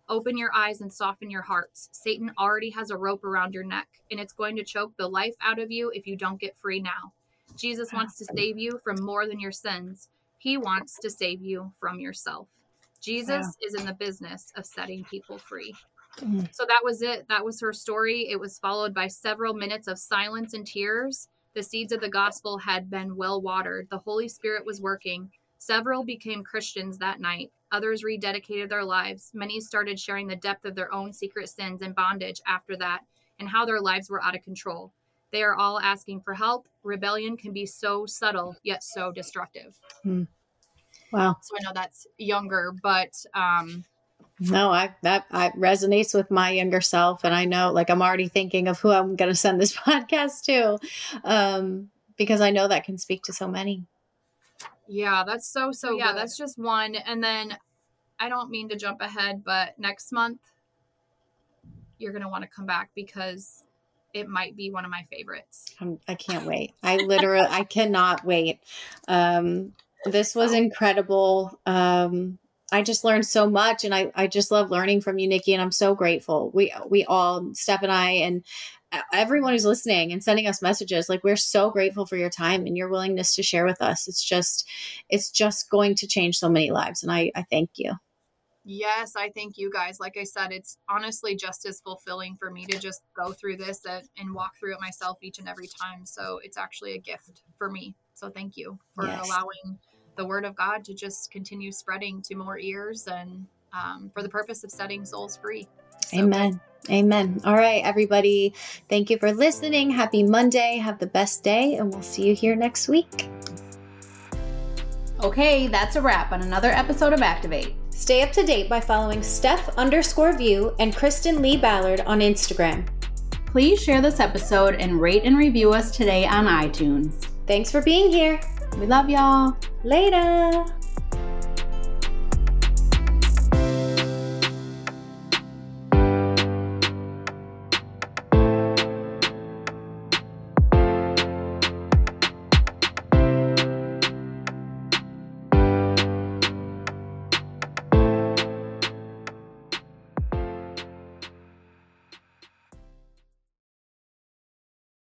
Open your eyes and soften your hearts. Satan already has a rope around your neck, and it's going to choke the life out of you if you don't get free now. Jesus wants to save you from more than your sins, He wants to save you from yourself. Jesus yeah. is in the business of setting people free. Mm-hmm. So that was it. That was her story. It was followed by several minutes of silence and tears. The seeds of the gospel had been well watered. The Holy Spirit was working. Several became Christians that night. Others rededicated their lives. Many started sharing the depth of their own secret sins and bondage after that and how their lives were out of control. They are all asking for help. Rebellion can be so subtle, yet so destructive. Hmm. Wow. So I know that's younger, but um, no, I that I resonates with my younger self, and I know like I'm already thinking of who I'm going to send this podcast to, um, because I know that can speak to so many. Yeah, that's so so. Yeah, good. that's just one, and then I don't mean to jump ahead, but next month you're going to want to come back because it might be one of my favorites. I'm, I can not wait. I literally, I cannot wait. Um, this was incredible. Um, I just learned so much and I, I just love learning from you, Nikki. And I'm so grateful. We, we all, Steph and I, and everyone who's listening and sending us messages, like we're so grateful for your time and your willingness to share with us. It's just, it's just going to change so many lives. And I, I thank you. Yes, I thank you guys. Like I said, it's honestly just as fulfilling for me to just go through this and walk through it myself each and every time. So it's actually a gift for me. So thank you for yes. allowing the word of God to just continue spreading to more ears and um, for the purpose of setting souls free. So Amen. Amen. All right, everybody. Thank you for listening. Happy Monday. Have the best day, and we'll see you here next week. Okay, that's a wrap on another episode of Activate. Stay up to date by following Steph underscore view and Kristen Lee Ballard on Instagram. Please share this episode and rate and review us today on iTunes. Thanks for being here. We love y'all. Later.